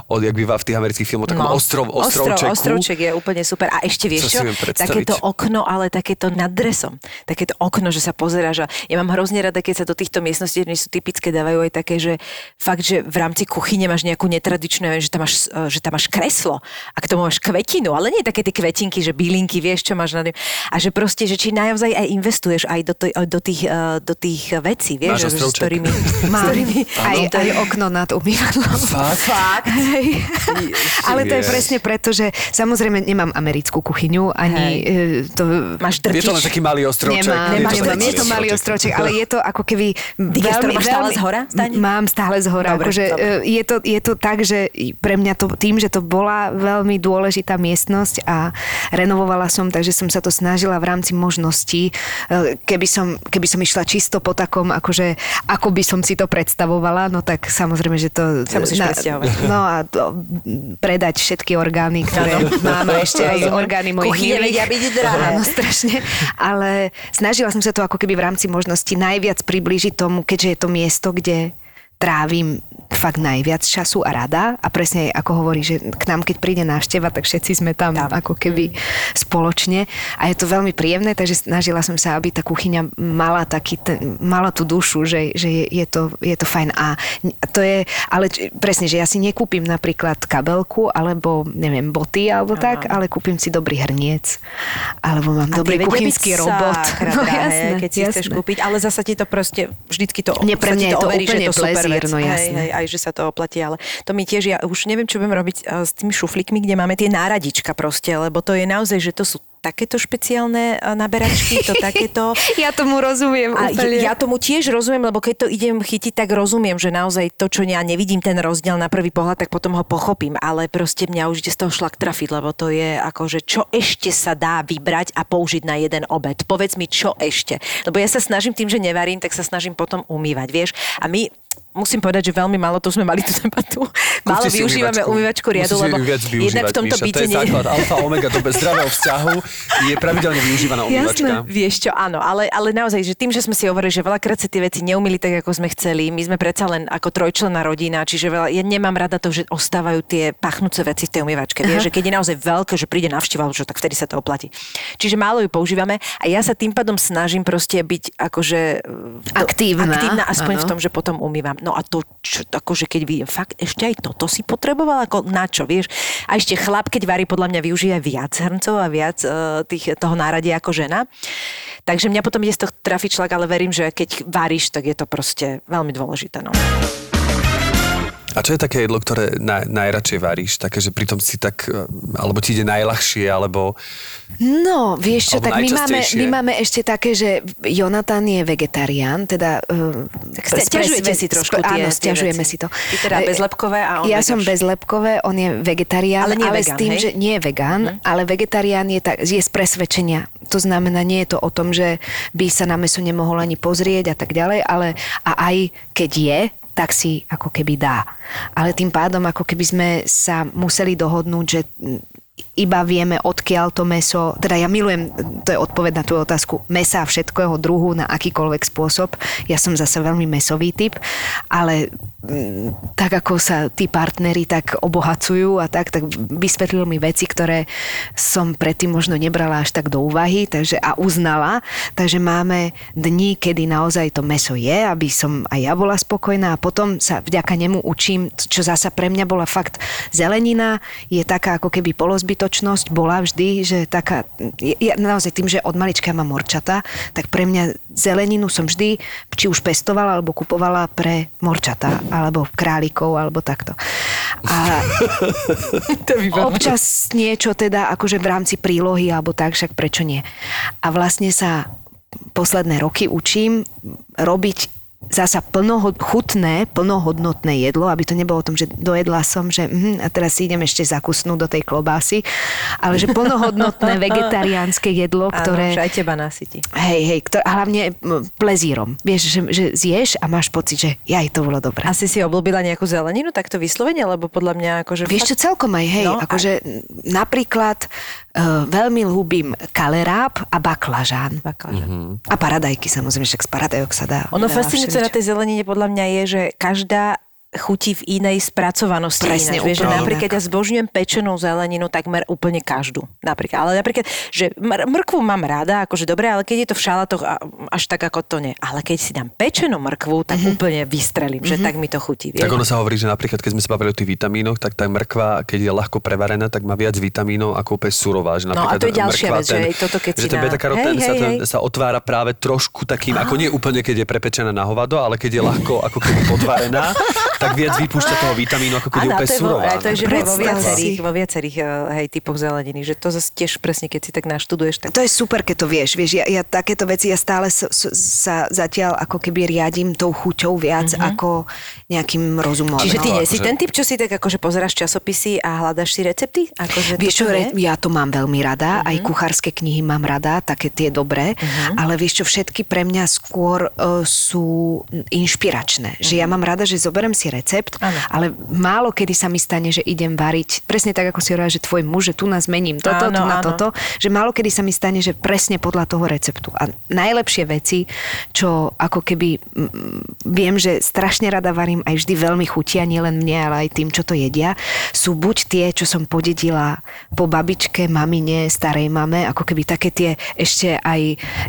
od, jak býva v tých amerických filmoch, takom No. ostrov, Ostrov, ostrovčeku. ostrovček je úplne super. A ešte vieš Čo. Takéto okno, ale takéto nad dresom. Takéto okno, že sa pozeráš a ja mám hrozne rada, keď sa do týchto miestností, ktoré sú typické, dávajú aj také, že fakt, že v rámci kuchyne máš nejakú netradičnú, že tam máš, e, že tam máš kreslo a k tomu máš kvetinu, ale nie také tie kvetinky, že bylinky, vieš, čo máš na ňu. A že proste, že či naozaj aj investuješ aj do, to, do, tých, e, do tých vecí, vieš, že, s ktorými... s ktorými aj, aj okno nad umývadlom. Fakt? Fakt? Hej. Ale to je presne preto, že samozrejme nemám americkú kuchyňu, ani e, to... Máš Je to len drtič. taký malý ostrovček. Nemám, je to je to malý ostrovček, ale je to ako keby Digestor máš stále zhora, Stani? Mám stále z hora. Dobre, Akože, dobre. e, je, to, je to tak, že pre mňa to tým, že to bola veľmi dôležitá miestnosť a renovovala som, takže som sa to snažila v rámci možností, e, keby som, keby som išla čisto po takom, akože ako by som si to predstavovala, no tak samozrejme, že to... Sa musíš presťahovať. No a to, predať všetky orgány, ktoré mám a ešte aj orgány mojich Kuchyne vedia byť drahé. Áno, strašne. Ale snažila som sa to ako keby v rámci možnosti najviac priblížiť tomu, keďže je to miesto, kde trávim fakt najviac času a rada a presne ako hovorí, že k nám keď príde návšteva, tak všetci sme tam, tam. ako keby spoločne a je to veľmi príjemné, takže snažila som sa, aby tá kuchyňa mala taký ten, mala tú dušu, že, že je, je, to, je to fajn a to je, ale presne, že ja si nekúpim napríklad kabelku alebo neviem, boty alebo Aha. tak, ale kúpim si dobrý hrniec alebo mám a dobrý kuchynský robot. no, jasné, keď si jasné. chceš kúpiť, ale zasa ti to proste vždycky to, Nie, pre mňa je to overí, úplne že to no jasné. Hej, hej, aj že sa to oplatí, ale to mi tiež, ja už neviem, čo budem robiť s tými šuflíkmi, kde máme tie náradička proste, lebo to je naozaj, že to sú takéto špeciálne naberačky, to takéto. ja tomu rozumiem a Ja tomu tiež rozumiem, lebo keď to idem chytiť, tak rozumiem, že naozaj to, čo ja nevidím ten rozdiel na prvý pohľad, tak potom ho pochopím, ale proste mňa už ide z toho šlak trafiť, lebo to je ako, že čo ešte sa dá vybrať a použiť na jeden obed. Povedz mi, čo ešte. Lebo ja sa snažím tým, že nevarím, tak sa snažím potom umývať, vieš. A my musím povedať, že veľmi málo, to sme mali tú debatu, málo využívame umývačku riadu, lebo jednak v tomto byte... To je základ alfa, omega do zdravého vzťahu, je pravidelne využívaná umývačka. Jasné. Vieš čo, áno, ale, ale naozaj, že tým, že sme si hovorili, že veľakrát sa tie veci neumili tak, ako sme chceli, my sme predsa len ako trojčlenná rodina, čiže veľa, ja nemám rada to, že ostávajú tie pachnúce veci v tej umývačke. Vieš, že keď je naozaj veľké, že príde navšteva, čo, tak vtedy sa to oplatí. Čiže málo ju používame a ja sa tým pádom snažím proste byť akože aktívna, aktívna aspoň ano. v tom, že potom umývam. No a to, čo, akože keď vidím, fakt ešte aj toto si potreboval, ako na čo, vieš? A ešte chlap, keď varí, podľa mňa využije viac hrncov a viac uh, tých, toho náradia ako žena. Takže mňa potom ide z toho trafiť šlak, ale verím, že keď varíš, tak je to proste veľmi dôležité. No. A čo je také jedlo, ktoré naj, najradšej varíš? Také, že pritom si tak, eh, alebo ti ide najľahšie, alebo... No, vieš čo, tak my máme, my máme ešte také, že Jonathan je vegetarián, teda... Uh, tak stiažujete si trošku tie, Áno, stiažujeme si to. Ty teda bezlepkové a on Ja vegaš. som bezlepkové, on je vegetarián, ale, nie ale vegan, s tým, hej? že nie je vegán, hm. ale vegetarián je, tak, je z presvedčenia. To znamená, nie je to o tom, že by sa na meso nemohol ani pozrieť a tak ďalej, ale a aj keď je, tak si ako keby dá. Ale tým pádom ako keby sme sa museli dohodnúť, že iba vieme, odkiaľ to meso, teda ja milujem, to je odpoveď na tú otázku, mesa všetkého druhu na akýkoľvek spôsob. Ja som zase veľmi mesový typ, ale mm, tak ako sa tí partneri tak obohacujú a tak, tak vysvetlil mi veci, ktoré som predtým možno nebrala až tak do úvahy takže, a uznala. Takže máme dni, kedy naozaj to meso je, aby som aj ja bola spokojná a potom sa vďaka nemu učím, čo zasa pre mňa bola fakt zelenina, je taká ako keby polos zbytočnosť bola vždy, že taká, ja, naozaj tým, že od malička mám morčata, tak pre mňa zeleninu som vždy či už pestovala alebo kupovala pre morčata, alebo králikov, alebo takto. A občas niečo teda akože v rámci prílohy alebo tak, však prečo nie. A vlastne sa posledné roky učím robiť zasa plnochutné, plnohodnotné jedlo, aby to nebolo o tom, že dojedla som, že mm, a teraz si idem ešte zakusnúť do tej klobásy, ale že plnohodnotné vegetariánske jedlo, ktoré... Áno, aj teba nasytí. Hej, hej, ktoré, a hlavne plezírom. Vieš, že, že zješ a máš pocit, že aj to bolo dobré. Asi si obľúbila nejakú zeleninu takto vyslovene, lebo podľa mňa akože... Vieš čo, celkom aj, hej, no, akože a... napríklad uh, veľmi ľúbim kaleráb a baklažán. baklažán. Mm-hmm. A paradajky, samozrejme, však z paradajok sa dá. Ono fascinujúce na tej zelenine podľa mňa je, že každá chutí v inej spracovanosti. Presne, ináč, vieš, že napríklad ja zbožňujem pečenú zeleninu takmer úplne každú. Napríklad. Ale napríklad, že mr- mrkvu mám rada, akože dobre, ale keď je to v šalatoch, až tak ako to nie. Ale keď si dám pečenú mrkvu, tak mm-hmm. úplne vystrelím, mm-hmm. že mhm. tak mi to chutí. Vieš? Tak ono sa hovorí, že napríklad, keď sme sa bavili o tých vitamínoch, tak tá mrkva, keď je ľahko prevarená, tak má viac vitamínov ako úplne surová. Že no a to je ďalšia vec, ten, že toto keď že ten beta-karotén sa, hej. sa otvára práve trošku takým, ako nie úplne, keď je prepečená na hovado, ale keď je ľahko ako keby podvarená, tak viac vypúšťa toho vitamínu, ako keď je úplne surová. To je, že vo viacerých, vo viacerých eh, hej, typoch zeleniny, že to zase tiež presne, keď si tak naštuduješ. Tak... To je super, keď to vieš. vieš ja, ja takéto veci, ja stále sa, sa zatiaľ ako keby riadím tou chuťou viac mm-hmm. ako nejakým rozumom. Čiže ty no, nie si akože... ten typ, čo si tak akože pozeráš časopisy a hľadaš si recepty? Akože vieš čo, re, ja to mám veľmi rada, mm-hmm. aj kuchárske knihy mám rada, také tie dobré, mm-hmm. ale vieš čo, všetky pre mňa skôr uh, sú inšpiračné. Mm-hmm. Že ja mhm. mám rada, že zoberem si recept, Áno. ale málo kedy sa mi stane, že idem variť, presne tak, ako si hovorila, že tvoj muž, že tu nás mením toto, Áno, tu na áno. toto, že málo kedy sa mi stane, že presne podľa toho receptu. A najlepšie veci, čo ako keby mm, viem, že strašne rada varím, aj vždy veľmi chutia, nielen mne, ale aj tým, čo to jedia, sú buď tie, čo som podedila po babičke, mamine, starej mame, ako keby také tie ešte aj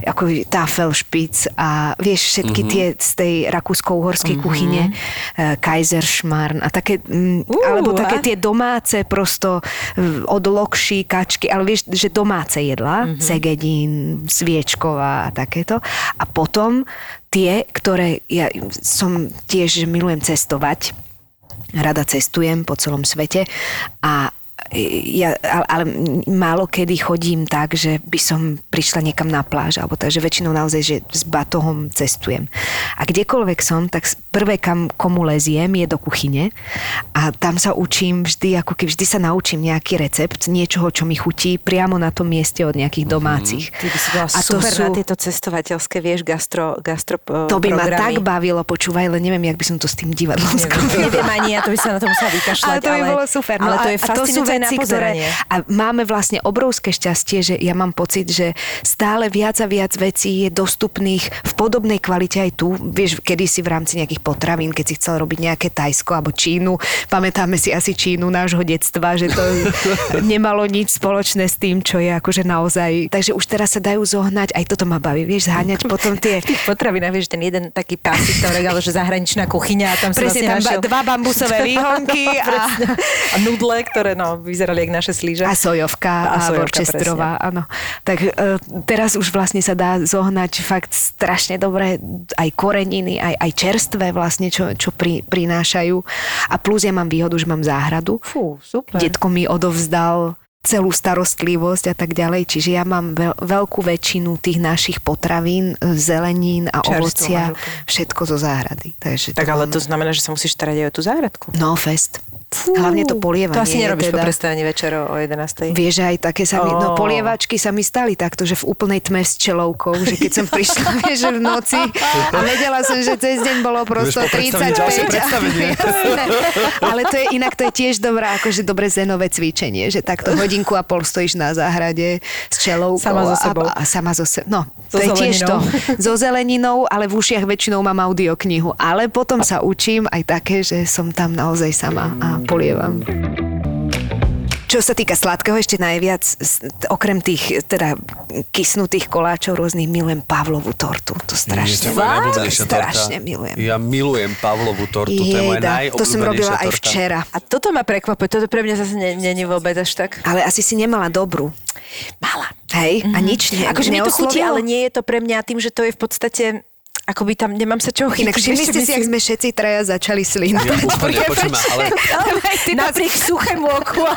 ako táfel špic a vieš všetky Mhm. tie z tej rakúsko-uhorskej kuchyne, eh, Kaiserschmarrn a také, mm, Ú, alebo také tie domáce prosto eh, od lokší, kačky, ale vieš, že domáce jedla, mm-hmm. segedín, sviečková a takéto. A potom tie, ktoré ja som tiež, že milujem cestovať, rada cestujem po celom svete a ja, ale, ale málo kedy chodím tak, že by som prišla niekam na pláž, alebo takže väčšinou naozaj, že s batohom cestujem. A kdekoľvek som, tak prvé, kam komu leziem, je do kuchyne a tam sa učím vždy, ako keby vždy sa naučím nejaký recept, niečoho, čo mi chutí priamo na tom mieste od nejakých domácich. Ty by si bola A to super sú- na tieto cestovateľské, vieš, gastro, gastro eh, To by ma programy. tak bavilo, počúvaj, len neviem, jak by som to s tým divadlom Neviem, neviem ani ja, to by sa na to musela vykašľať. Ale to by bolo super. No ale to je fascinujúce veci, ktoré... A máme vlastne obrovské šťastie, že ja mám pocit, že stále viac a viac vecí je dostupných v podobnej kvalite aj tu. Vieš, kedysi v rámci nejakých potravín, keď si chcel robiť nejaké Tajsko alebo Čínu, pamätáme si asi Čínu nášho detstva, že to nemalo nič spoločné s tým, čo je akože naozaj... Takže už teraz sa dajú zohnať, aj toto ma baví, vieš, zháňať potom tie... tých potravinách, vieš, ten jeden taký pásik tam regálo, že zahraničná kuchyňa a tam Presne vlastne tam ba- dva bambusové výhonky a, a nudle, ktoré no, vyzerali jak naše slíže. A sojovka a, A sojovka, áno. Tak e, teraz už vlastne sa dá zohnať fakt strašne dobre aj koreniny, aj, aj čerstvé vlastne, čo, čo pri, prinášajú. A plus ja mám výhodu, že mám záhradu. Fú, super. Detko mi odovzdal celú starostlivosť a tak ďalej. Čiže ja mám veľ, veľkú väčšinu tých našich potravín, e, zelenín a Čerstvo ovocia, všetko zo záhrady. Takže Tak ale mám- to znamená, že sa musíš starať aj o tú záhradku. No, fest. Hlavne to polievanie. To asi nerobíš po teda- predstavení večer o 11. Vieš, že aj také sa mi, no Ó. polievačky sa mi stali takto, že v úplnej tme s čelovkou, že keď som prišla, vieš, v noci a vedela som, že cez deň bolo prosto Vieš, po predstavení ďalšie 35. predstavenie. Jasné. Ale to je inak, to je tiež dobré, akože dobre zenové cvičenie, že takto hodinku a pol stojíš na záhrade s čelovkou. Sama so a- sebou. A, a sama so sebou. No, So to je tiež to. zeleninou. So zeleninou, ale v ušiach väčšinou mám audioknihu. Ale potom sa učím aj také, že som tam naozaj sama a polievam. Čo sa týka sladkého, ešte najviac, okrem tých teda kysnutých koláčov rôznych, milujem Pavlovú tortu. To strašne, Je strašne milujem. Ja milujem Pavlovú tortu, to je moja Jejda, najobľúbenejšia to som robila aj torta. včera. A toto ma prekvapuje, toto pre mňa zase nie- není vôbec až tak. Ale asi si nemala dobrú. Mala. Hej, a nič ne, Akože mi to chutí, ale nie je to pre mňa tým, že to je v podstate akoby tam nemám sa čoho chytiť. Inak všimli ste si, ak sme všetci traja začali Ja slinovať. úplne, počuj ma, ale napriek suchému oku a,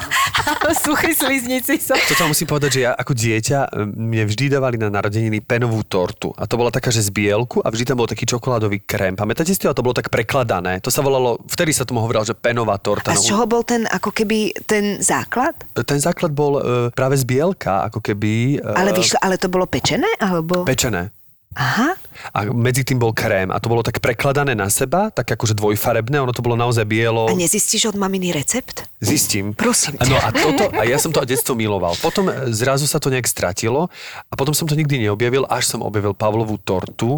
a suchej sliznici som... toto musím povedať, že ja ako dieťa e, mne vždy dávali na narodeniny penovú tortu. A to bola taká, že z bielku a vždy tam bol taký čokoládový krém. Pamätáte si to? A to bolo tak prekladané. To sa volalo, vtedy sa tomu hovorilo, že penová torta. A No, z čoho bol ten, ako keby, ten základ? Ten základ bol e, práve z bielka, ako keby... e, Ale vyšlo, ale to bolo pečené? Alebo... Pečené. Aha. A medzi tým bol krém a to bolo tak prekladané na seba, tak akože dvojfarebné, ono to bolo naozaj bielo. A nezistíš od maminy recept? Zistím. Prosím ťa. No a, toto, a ja som to detstvo miloval. Potom e, zrazu sa to nejak stratilo a potom som to nikdy neobjavil, až som objavil Pavlovú tortu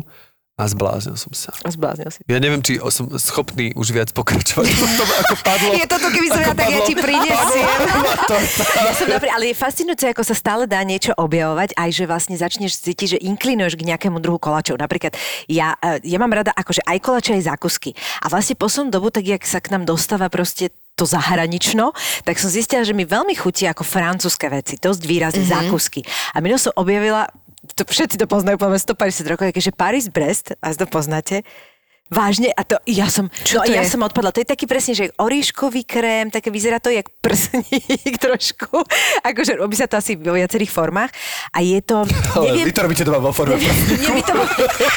a zbláznil som sa. A zbláznil si. Ja neviem, či som schopný už viac pokračovať tom, ako padlo. Je toto, keby som ja, tak ja ti prinesiem. Ja som dobrý, ale je fascinujúce, ako sa stále dá niečo objavovať, aj že vlastne začneš cítiť, že inklinuješ k nejakému druhu koláčov. Napríklad ja, eh, ja mám rada akože aj koláče, aj zákusky. A vlastne poslednú dobu, tak jak sa k nám dostáva proste to zahranično, tak som zistila, že mi veľmi chutí ako francúzske veci, dosť výrazne mm-hmm. zákusky. A minul som objavila, to všetci to poznajú, poviem 150 rokov, keďže Paris-Brest, a to poznáte, Vážne? A to ja som, Čo no, to ja je? som odpadla. To je taký presne, že oríškový krém, také vyzerá to jak prsník trošku. Akože robí sa to asi vo viacerých formách. A je to, Ale neviem, vy to robíte doma vo forme. nie, my to,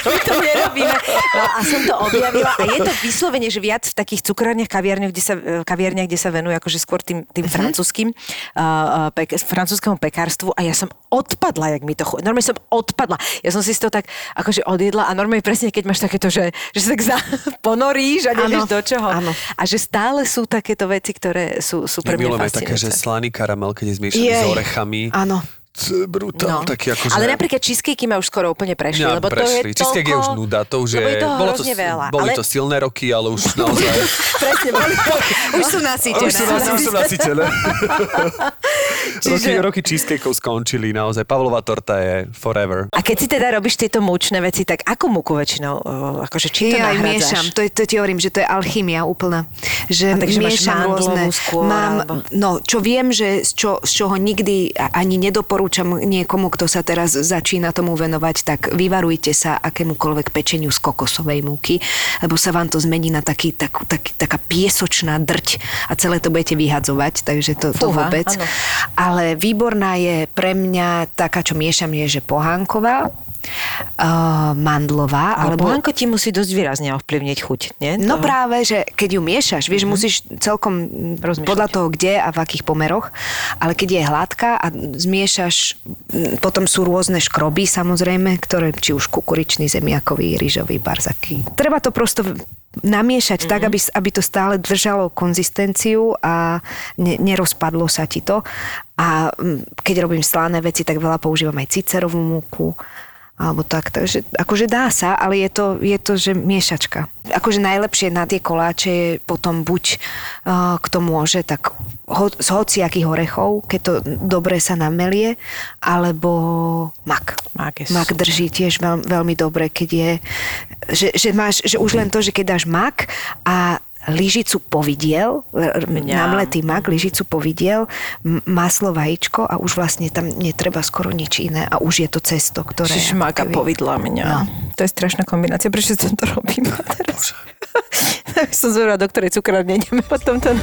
my to nerobíme. No a som to objavila a je to vyslovene, že viac v takých cukrárniach, kaviarniach, kde sa, kaviarniach, kde sa venujú akože skôr tým, tým Mhm. francúzským, uh, pek, francúzskému pekárstvu a ja som odpadla, jak mi to. Normálne som odpadla. Ja som si toho tak akože odjedla a normálne presne, keď máš takéto, že, že sa tak za, ponoríš a nevieš do čoho. áno. A že stále sú takéto veci, ktoré sú, sú pre mňa také, že slaný karamel, keď je zmiešaný s orechami. Áno. To brutál, taký ako. No. Ale napríklad cheesecakey ma už skoro úplne prešli, Mňa lebo to prešli. je Cheesecake je už nuda, to už je... Je toho bolo to, veľa. Boli ale... to silné roky, ale už naozaj... Presne, boli to... Už sú nasýtené. už sú, už sú nasýtené. roky, Čiže- roky cheesecakeov skončili, naozaj. Pavlova torta je forever. A keď si teda robíš tieto mučné veci, tak akú muku väčšinou, o, akože čím to Ja miešam, to, je, to ti hovorím, že to je alchymia úplná. Že A takže máš miešam mandlovú rôzne. skôr, Mám, alebo- no, čo viem, že z, čo, z čoho nikdy ani nedoporúčam niekomu, kto sa teraz začína tomu venovať, tak vyvarujte sa akémukoľvek pečeniu z kokosovej múky, lebo sa vám to zmení na taký, takú, taký, taká piesočná drť a celé to budete vyhadzovať, takže to, to Fúha, vôbec. áno. Ale výborná je pre mňa taká, čo miešam, je, že pohánková, uh, mandlová, Ale alebo pohánko ti musí dosť výrazne ovplyvniť chuť, nie? No Toho- práve, že keď ju miešaš, vieš, musíš celkom Rozmýšľať. podľa toho, kde a v akých pomeroch, ale keď je hladká a zmiešaš, potom sú rôzne škroby samozrejme, ktoré či už kukuričný, zemiakový, rýžový, barzaký. Treba to prosto namiešať tak, aby, aby to stále držalo konzistenciu a ne, nerozpadlo sa ti to. A keď robím slané veci, tak veľa používam aj cicerovú múku alebo tak, takže akože dá sa, ale je to, je to že miešačka. Akože najlepšie na tie koláče je potom buď uh, kto môže, tak ho, z hociakých orechov, keď to dobre sa namelie, alebo mak. Mak je mak super. drží tiež veľ, veľmi dobre, keď je, že, že máš, že už len to, že keď dáš mak a lyžicu povidiel, Mňam. namletý mak, lyžicu povidiel, maslo, vajíčko a už vlastne tam netreba skoro nič iné a už je to cesto, ktoré... Čiže máka ako keby- povedla mňa. No. To je strašná kombinácia, prečo som to robím teraz? som zvedala, do ktorej cukrárne ideme potom ten...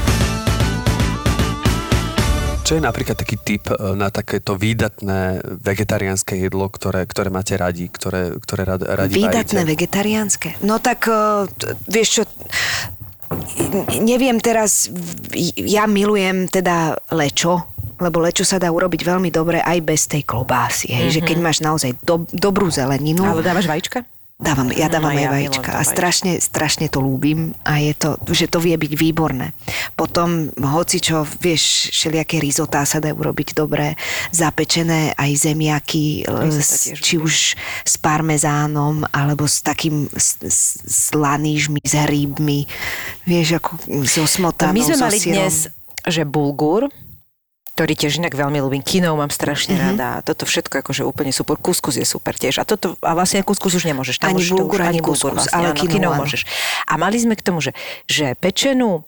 Čo je napríklad taký typ e, na takéto výdatné vegetariánske jedlo, ktoré, ktoré máte radi, ktoré, ktoré rad, radi Výdatné varíte? vegetariánske. No tak, t- vieš čo, neviem teraz, ja milujem teda lečo, lebo lečo sa dá urobiť veľmi dobre aj bez tej klobásy, hej, že keď máš naozaj do, dobrú zeleninu. Ale dávaš vajíčka? Dávam, ja dávam No, aj ja vajíčka. A strašne, strašne to ľúbim a je to, že to vie byť výborné. Potom hoci čo, vieš, všelijaké risotá sa dajú urobiť dobre, zapečené aj zemiaky, Risotto s, či už s parmezánom, alebo s takým s, s, s lanížmi, s hríbmi, vieš, ako so smotanou, My sme so mali syrom. dnes, že bulgur, ktorý tiež inak veľmi ľúbim. Kinov mám strašne Mhm. rada. Toto všetko akože úplne super. Kuskus je super tiež. A toto, a vlastne kuskus už nemôžeš. Tam Ani bulgur, ani kuskus, vlastne, ale áno, kinov áno. môžeš. A mali sme k tomu, že, že pečenú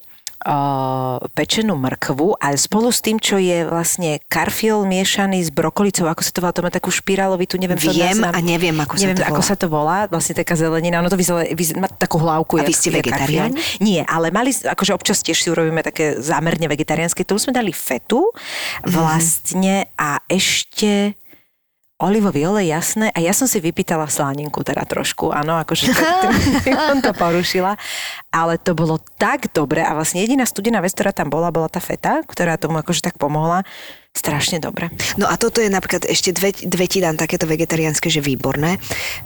pečenú mrkvu a spolu s tým, čo je vlastne karfiol miešaný s brokolicou, ako sa to volá, to má takú špirálovitú, neviem, Viem nazvám. a neviem, ako sa neviem, to ako volá. sa to volá, vlastne taká zelenina, ono to vyzerá, má takú hlavku. A vy ste vegetariáni? Nie, ale mali, akože občas tiež si urobíme také zámerne vegetariánske. Tomu sme dali fetu Mhm. vlastne a ešte olivový olej, jasné. A ja som si vypýtala slaninku teda trošku, áno, akože som to porušila. Ale to bolo tak dobre a vlastne jediná studená vec, ktorá tam bola, bola tá feta, ktorá tomu akože tak pomohla. Strašne dobre. No a toto je napríklad ešte dve, dve ti dám takéto vegetariánske, že výborné.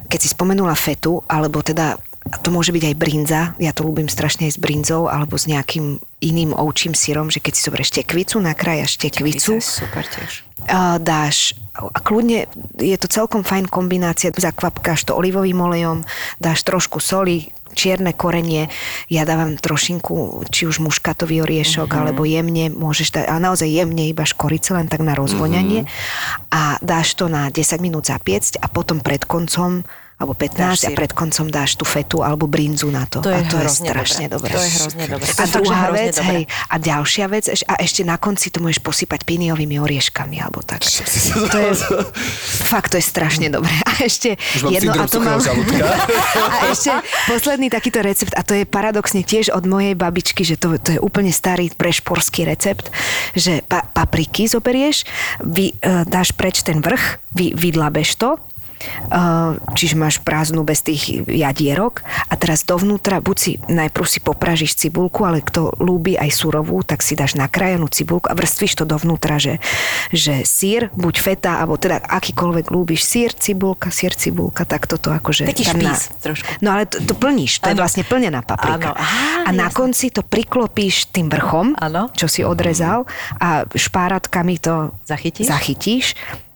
Keď si spomenula fetu, alebo teda to môže byť aj brinza, ja to ľúbim strašne aj s brinzou, alebo s nejakým iným ovčím syrom, že keď si zoberieš tekvicu, nakrájaš tekvicu, je super tiež. dáš, a kľudne je to celkom fajn kombinácia, zakvapkáš to olivovým olejom, dáš trošku soli, čierne korenie, ja dávam trošinku, či už muškatový oriešok, Mhm. mm-hmm. alebo jemne, môžeš dať, ale naozaj jemne iba škorice, len tak na rozvoňanie Mhm. a dáš to na 10 minút zapiecť a potom pred koncom alebo 15 Dáš a pred koncom dáš tú fetu alebo brinzu na to. To je a to je strašne dobré. dobré. To je hrozne dobré. A je druhá vec, dobré. hej, a ďalšia vec, a ešte na konci to môžeš posypať piniovými orieškami, alebo tak. To je, fakt, to je strašne dobré. A ešte jedno, a to mám... A ešte posledný takýto recept, a to je paradoxne tiež od mojej babičky, že to, to je úplne starý prešporský recept, že pa, papriky zoberieš, vy, uh, dáš preč ten vrch, vy, vydlabeš to, čiže máš prázdnu bez tých jadierok a teraz dovnútra, buď si najprv si popražíš cibulku, ale kto ľúbi aj surovú, tak si dáš nakrájanú cibulku a vrstvíš to dovnútra, že, že sír, buď feta, alebo teda akýkoľvek ľúbiš, sír, cibulka, sír, cibulka, tak toto akože... Taký tam špís trošku. No ale to, to plníš, to je Áno. vlastne plnená paprika. Áno. Á, a na konci to priklopíš tým vrchom, Áno. čo si odrezal a špáratkami to Zachytíš? zachytíš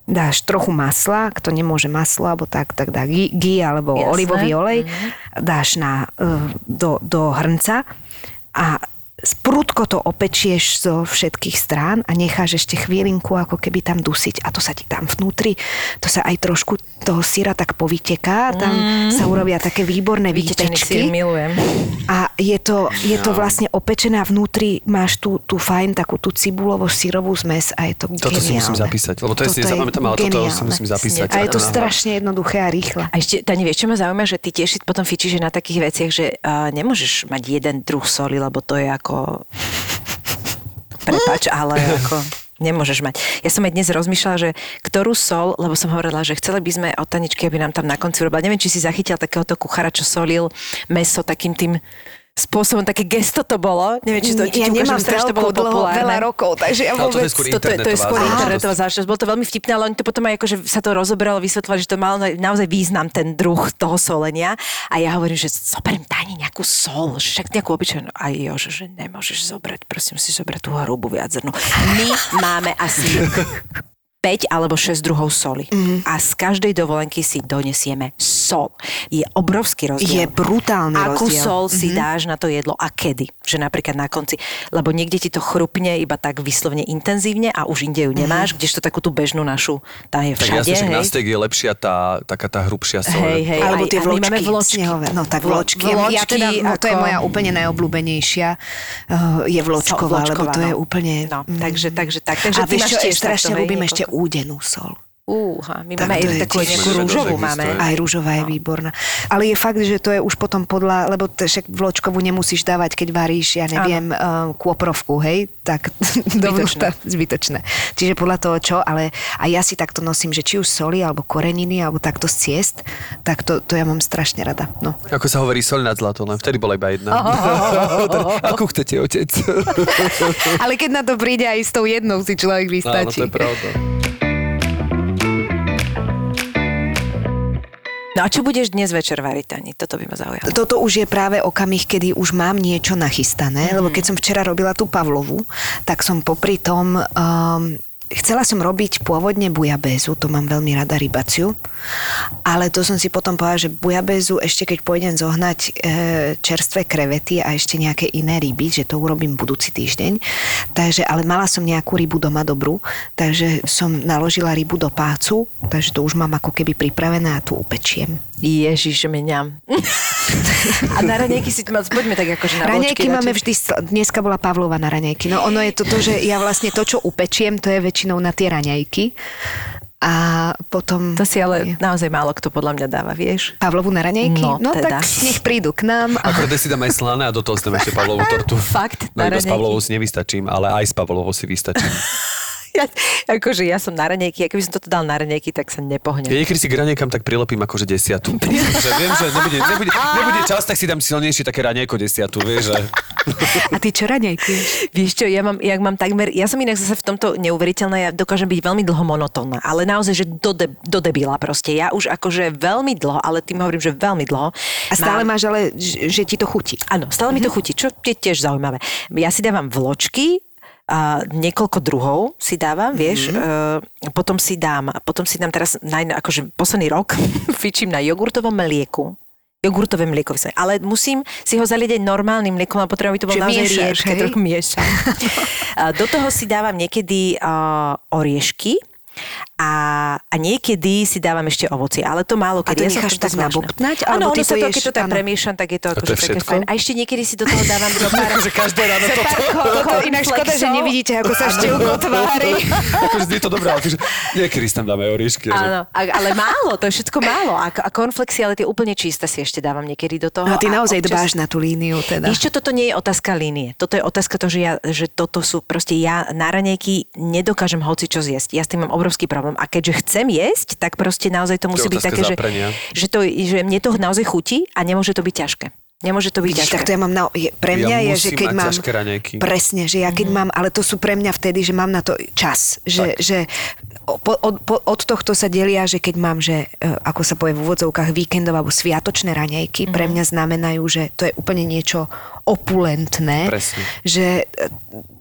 dáš trochu masla, kto nemôže maslo, alebo tak, tak dá ghee, alebo Jasné. olivový olej, dáš na, e, do, do hrnca a sprúdko to opečieš zo všetkých strán a necháš ešte chvílinku ako keby tam dusiť a to sa ti tam vnútri, to sa aj trošku toho syra tak povyteká, tam sa urobia také výborné Vytečený výtečky milujem. a je to, je to vlastne opečené a vnútri máš tú, tú fajn takú tú cibulovo-sírovú zmes a je to Toto si musím geniálne. zapísať, lebo to je si Toto nezapamätám, ale toto si geniálne. musím zapísať. A je to strašne jednoduché a rýchle. A ešte, Tani, vieš, čo ma zaujíma, že ty tiež si potom fičíš na takých veciach, že uh, nemôžeš mať jeden druh soli, lebo to je ako... Prepač, ale ako... Nemôžeš mať. Ja som aj dnes rozmýšľala, že ktorú sol, lebo som hovorila, že chceli by sme od Taničky, aby nám tam na konci urobila. Neviem, či si zachytil takéhoto kuchára, čo solil meso takým tým spôsobom, také gesto to bolo. Neviem, či to, či ja ti ukážem, nemám strašne to bolo dlho, populárne. veľa rokov, takže ja vôbec... skôr to, to, je- to je skôr internetová záležitosť. Bolo to veľmi vtipné, ale oni to potom aj akože sa to rozoberalo, vysvetľovali, že to mal na- naozaj význam ten druh toho solenia. A ja hovorím, že zoberiem Tani nejakú sol, však nejakú obyčajnú. A jo, že, že nemôžeš zobrať, prosím si zobrať tú hrubú viaczrnú. My máme asi 5 alebo 6 druhov soli. Mhm. A z každej dovolenky si donesieme sol. Je obrovský Je rozdiel. brutálny Akú rozdiel. sol si Mhm. dáš na to jedlo a kedy. Že napríklad na konci. Lebo niekde ti to chrupne iba tak vyslovne intenzívne a už inde ju Mhm. nemáš, kdežto takú tú bežnú našu, tá je Tak všade. jasne, že na hej. steak je lepšia tá, taká tá hrubšia sol. Hej, hej, Alebo aj- tie my máme vločky, vločky. snehové. No tak Vlo- vločky. ja vločky teda, no, to je moja úplne najobľúbenejšia. Uh, je vločková, lebo to je no. úplne... No, mm. takže, takže tak. Takže A ty vieš čo, hej, ľúbim niekoľko. ešte údenú sol. Úha, my Tak máme aj takú nejakú rúžovú máme. Aj rúžová je výborná. Ale je fakt, že to je už potom podľa, lebo t- však vločkovú nemusíš dávať, keď varíš, ja neviem, uh, kôprovku, hej, tak dovnútra zbytočné. Čiže podľa toho čo, ale a ja si takto nosím, že či už soli, alebo koreniny, alebo takto z ciest, tak to, to ja mám strašne rada. No. Ako sa hovorí, sol nad zlato, len vtedy bola iba jedna. Ako chcete, otec? Ale keď na to príde aj s tou jednou si človek Áno, vystačí. to je pravda. No a čo budeš dnes večer variť, Tani? Toto by ma zaujalo. Toto už je práve okamih, kedy už mám niečo nachystané, Mhm. lebo keď som včera robila tú Pavlovu, tak som popri tom... Um, Chcela som robiť pôvodne bujabézu, to mám veľmi rada rybaciu, ale to som si potom povedala, že bujabézu ešte keď pôjdem zohnať e, čerstvé krevety a ešte nejaké iné ryby, že to urobím budúci týždeň. Takže, ale mala som nejakú rybu doma dobrú, takže som naložila rybu do pácu, takže to už mám ako keby pripravené a tu upečiem. Ježiš, mňam. a na raňajky si mal, poďme tak akože na vločky máme vždy, dneska bola Pavlova na raňajky. No ono je to to, že ja vlastne to, čo upečiem, to je väčšinou na tie raňajky. A potom... To si ale naozaj málo kto podľa mňa dáva, vieš? Pavlovu na raňajky? No, no teda. tak nech prídu k nám. A... Akorát si dám aj slané a do toho si dám ešte Pavlovú tortu. Fakt? No Na iba s? Pavlovou si nevystačím, ale aj s Pavlovou si vystačím. Ja, akože ja som na raňajky, a keby som toto dal na raňajky, tak sa nepohnem. Ja niekedy si k raňajkám tak prilepím akože desiatu. že viem, že nebude, nebude, nebude čas, tak si dám silnejšie také raňajko desiatu, vieš, že... a ty čo raňajky? Vieš čo, ja mám, jak mám takmer, ja som inak zase v tomto neuveriteľná, ja dokážem byť veľmi dlho monotónna, ale naozaj, že do, de, do debila proste. Ja už akože veľmi dlho, ale tým hovorím, že veľmi dlho. A stále mám- máš ale, že že ti to chutí. Áno, stále mi to chutí, čo je tiež zaujímavé. Ja si dávam vločky, a niekoľko druhov si dávam, vieš, mm-hmm. potom si dám, potom si dám teraz, naj, akože posledný rok fičím na jogurtovom mlieku, jogurtové mlieko, ale musím si ho zalieť normálnym mliekom a potrebujem, aby to bolo naozaj hej? trochu miešam. Do toho si dávam niekedy uh, oriešky, a, a niekedy si dávam ešte ovocie, ale to málo A kedy. to ja necháš tak nabobtnať, Áno, ono sa to to, keď to áno. premiešam, tak je to to je akože také fajn. A ešte niekedy si do toho dávam zo pár... Akože každé ráno toto. ko- ko- Inak škoda, že nevidíte, ako sa števko tvári. Akože je to dobré, ale akože niekedy si tam dáme oriešky. a že- Áno, a, ale málo, to je všetko málo. A, a cornflakesy, ale tie úplne čisté si ešte dávam niekedy do toho. No a ty a naozaj občas- dbáš na tú líniu teda. Čo, toto nie je otázka línie. Toto je otázka to, že, ja, že toto sú proste ja na raňajky nedokážem hoci čo zjesť. Ja s tým mám obrovský problém. Problém. A keďže chcem jesť, tak proste naozaj to musí byť otázka také, že, záprenia. že, to, že mne to naozaj chutí a nemôže to byť ťažké. Nemôže to byť Vidíš, ťažké. tak to ja mám na, je, pre mňa Ja je, že keď mám... Presne, že ja keď Mhm. mám, ale to sú pre mňa vtedy, že mám na to čas. Že, že po, od, po, od tohto sa delia, že keď mám, že e, ako sa povie v úvodzovkách víkendové alebo sviatočné raňajky, Mhm. pre mňa znamenajú, že to je úplne niečo opulentné. Presne. Že e,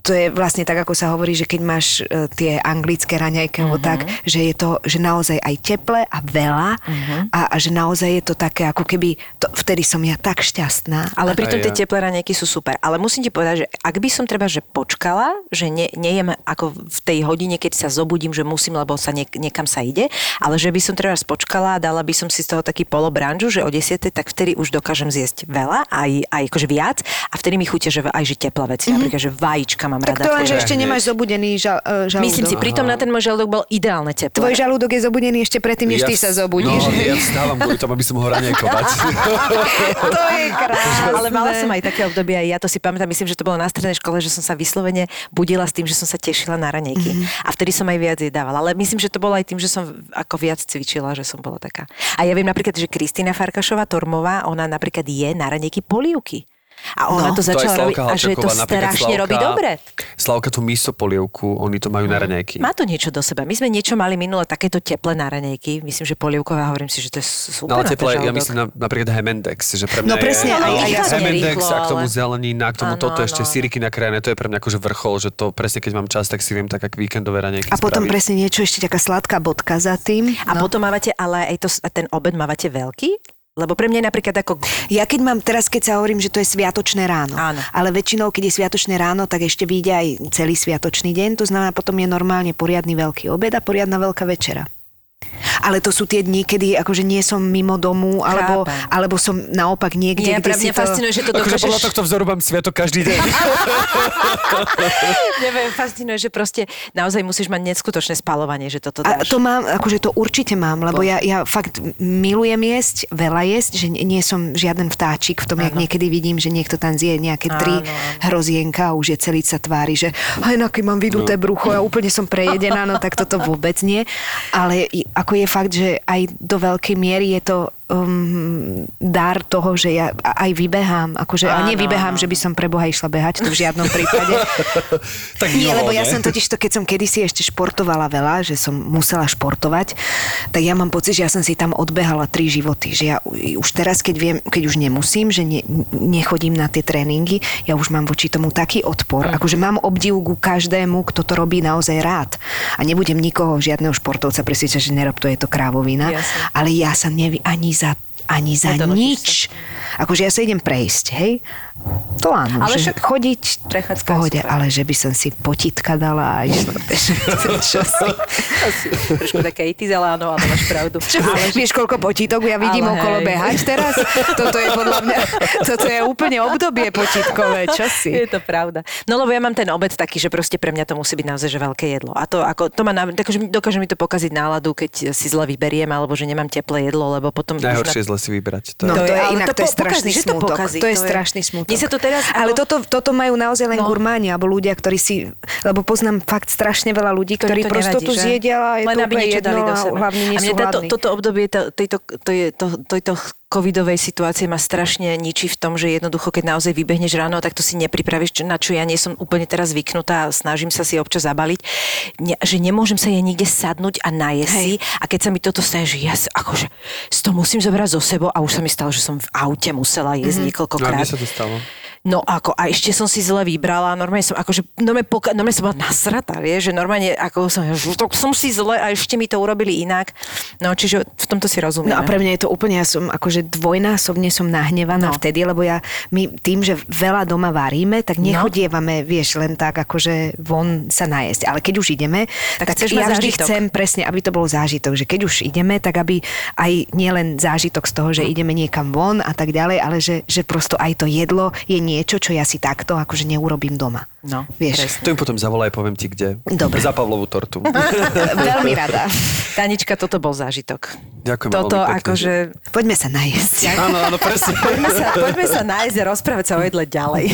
to je vlastne tak, ako sa hovorí, že keď máš e, tie anglické raňajky, Mhm. tak, že je to že naozaj aj teple a veľa Mhm. a, a že naozaj je to také, ako keby, to, vtedy som ja tak šťastná. Ale pritom A tie ja. teplé raňajky sú super. Ale musím ti povedať, že ak by som treba, že počkala, že ne, nejem ako v tej hodine, keď sa zobudím, že musím, lebo sa niek- niekam sa ide, ale že by som treba počkala a dala by som si z toho taký polobranžu, že o 10, tak vtedy už dokážem zjesť veľa, aj, aj akože viac a vtedy mi chutia, že aj že teplé veci, mm-hmm. napríklad, že vajíčka mám Tak rada. to len, že ešte nemáš zobudený žal, e, žalúdok. Myslím si, pritom na ten môj žalúdok bol ideálne teplé. Tvoj žalúdok je zobudený ešte predtým, než ty sa zobudíš. No, ja vstávam kvôli tomu, aby som ho raňajkovať. to je krásne. Ale mala som aj také obdobie, aj ja to si pamätám, myslím, že to bolo na strednej škole, že som sa vyslovene budila s tým, že som sa tešila na ranejky. Mm-hmm. A vtedy som aj viac jedávala. Ale myslím, že to bolo aj tým, že som ako viac cvičila, že som bola taká. A ja viem napríklad, že Kristýna Farkašová Tormová, ona napríklad je na ranejky polievky. A ona No. to začala robiť a že to strašne robí dobre. Slavka tú miso polievku, oni to majú na raňajky. Má to niečo do seba. My sme niečo mali minule takéto teplé na ranejky. Myslím, že polievková, hovorím si, že to je super. No ale na teplé, ja myslím na, napríklad Hemendex, že pre mňa No presne, je, aj- aj Hemendex nerýchlo, a k tomu ale- zelenina, k tomu Áno, toto ešte áno. síriky nakrájené, to je pre mňa akože vrchol, že to presne keď mám čas, tak si viem tak ako víkendové raňajky A potom spraviť. presne niečo, ešte taká sladká bodka za tým. A No. potom mávate, ale aj to, ten obed mávate veľký? Lebo pre mňa je napríklad ako Ja keď mám, teraz keď sa hovorím, že to je sviatočné ráno, Áno. ale väčšinou, keď je sviatočné ráno, tak ešte vyjde aj celý sviatočný deň, to znamená, potom je normálne poriadny veľký obed a poriadna veľká večera. Ale to sú tie dni, kedy akože nie som mimo domu, alebo, Chápem. alebo som naopak niekde, Nie, kde si mňa to... fascinuje, že to Akože podľa tohto vzoru mám sviatok každý deň. Neviem, fascinuje, že proste naozaj musíš mať neskutočné spalovanie, že toto A dáš. to mám, akože to určite mám, lebo ja, ja fakt milujem jesť, veľa jesť, že nie, som žiaden vtáčik v tom, jak niekedy vidím, že niekto tam zje nejaké tri áno. hrozienka a už je celý sa tvári, že aj na mám vyduté brucho a úplne som prejedená, no tak toto vôbec nie. Ale i- ako je fakt, že aj do veľkej miery je to um, dar toho, že ja a- aj vybehám. Akože, a Áno, nebybehám, áno. že by som pre Boha išla behať, to v žiadnom prípade. tak Nie, lebo ja som totiž to, keď som kedysi ešte športovala veľa, že som musela športovať, tak ja mám pocit, že ja som si tam odbehala tri životy. Že ja už teraz, keď viem, keď už nemusím, že ne, nechodím na tie tréningy, ja už mám voči tomu taký odpor. Mm. Akože mám obdiv ku každému, kto to robí naozaj rád. A nebudem nikoho, žiadneho športovca presvedčať, že nerob to, je to krávovina. Jasne. Ale ja sa nevi ani za ani za nič. Akože ja sa idem prejsť, hej? To áno, Ale že však chodiť v prechádzka je pohode, super. ale že by som si potitka dala a išla. Čo si? Trošku také itis, ale áno, ale máš pravdu. Čo, vieš, koľko potítok ja vidím Ale okolo hej. behať teraz? Toto je podľa mňa, toto je úplne obdobie potítkové, čo si? Je to pravda. No lebo ja mám ten obed taký, že proste pre mňa to musí byť naozaj že veľké jedlo. A to, ako, to má, takže dokáže mi to pokaziť náladu, keď si zle vyberiem, alebo že nemám teplé jedlo, lebo potom... Najhoršie na- je zle si vybrať. To No, To to, je- je, ale inak to to, je strašný že to smutok. to je to je- strašný smutok. Mne sa to teraz Ale ako- toto, toto majú naozaj len No. gurmáni, alebo ľudia, ktorí si... Lebo poznám fakt strašne veľa ľudí, ktorí to prosto tu zjedia a je Len to aby niečo jedno dali do seba. hlavne nie a mňa táto, toto obdobie to, tejto, to je, to, tejto covidovej situácie ma strašne ničí v tom, že jednoducho, keď naozaj vybehneš ráno, tak to si nepripravíš, čo- na čo ja nie som úplne teraz zvyknutá a snažím sa si občas zabaliť, ne, že nemôžem sa ja nikde sadnúť a najesť si a keď sa mi toto stane, že ja akože to musím zobrať zo sebou a už sa mi stalo, že som v aute musela jesť mm-hmm. No a niekoľkokrát. mne sa to stalo. No ako, a ešte som si zle vybrala, normálne som, akože, normálne, poka- normálne som bola nasratá, vieš, že normálne, ako som, to som si zle a ešte mi to urobili inak. No, čiže v tomto si rozumieme. No a pre mňa je to úplne, ja som akože dvojnásobne som nahnevaná No. vtedy, lebo ja, my tým, že veľa doma varíme, tak No. nechodievame, vieš, len tak akože von sa najesť. Ale keď už ideme, Tak tak, ja vždy zážitok. chcem presne, aby to bol zážitok, že keď už ideme, tak aby aj nielen zážitok z toho, že ideme niekam von a tak ďalej, ale že, že prosto aj to jedlo je niečo, čo ja si takto akože neurobím doma. No, Vieš, To im potom zavolaj, poviem ti kde. Dobre. Za Pavlovú tortu. veľmi rada. Tanička, toto bol zážitok. Ďakujem Toto veľmi pekne. akože... Poďme sa najesť. Áno, áno, presne. Poďme sa, poďme sa nájsť a rozprávať sa o jedle ďalej.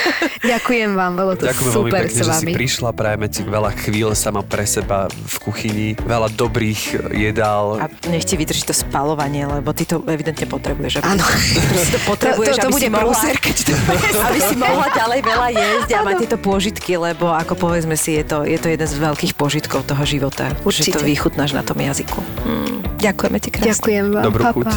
Ďakujem vám, bolo to Ďakujem veľmi super pekne, s že si vami. prišla. Prajeme ti veľa chvíľ sama pre seba v kuchyni. Veľa dobrých jedál. A nech ti vydrží to spalovanie, lebo ty to evidentne potrebuješ. Áno. Proste to potrebuješ, To- to- to aby bude si mohla, prúser, keď to aby si mohla ďalej veľa jesť a mať tieto pôžitky, lebo ako povedzme si, je to, je to jeden z veľkých požitkov toho života. Že to Určite. vychutnáš na tom jazyku. Mm. Ďakujeme ti krásne. Ďakujem vám. Dobrú pa, chuť.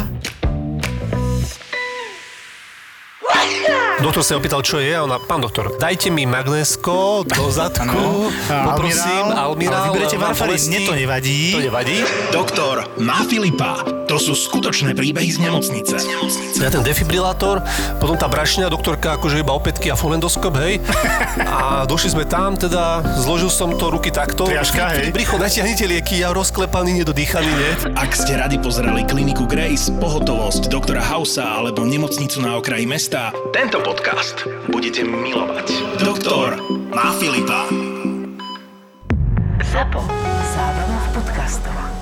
Doktor sa opýtal, čo je a ona, pán doktor, dajte mi magnésko do zadku, poprosím, almirál. Ale vyberete bolesti. mne to nevadí. To nevadí. Doktor má Filipa. To sú skutočné príbehy z nemocnice. Z nemocnice. Ja ten defibrilátor, potom tá brašňa, doktorka akože iba opätky a fonendoskop, hej. A došli sme tam, teda zložil som to ruky takto. Triaška, hej. Bricho, natiahnite lieky, ja rozklepaný, nedodýchaný, nie? Ak ste radi pozerali kliniku Grace, pohotovosť doktora Hausa alebo nemocnicu na okraji mesta, tento podcast budete milovať. Doktor má Filipa. ZAPO. Zábrná v podcastovách.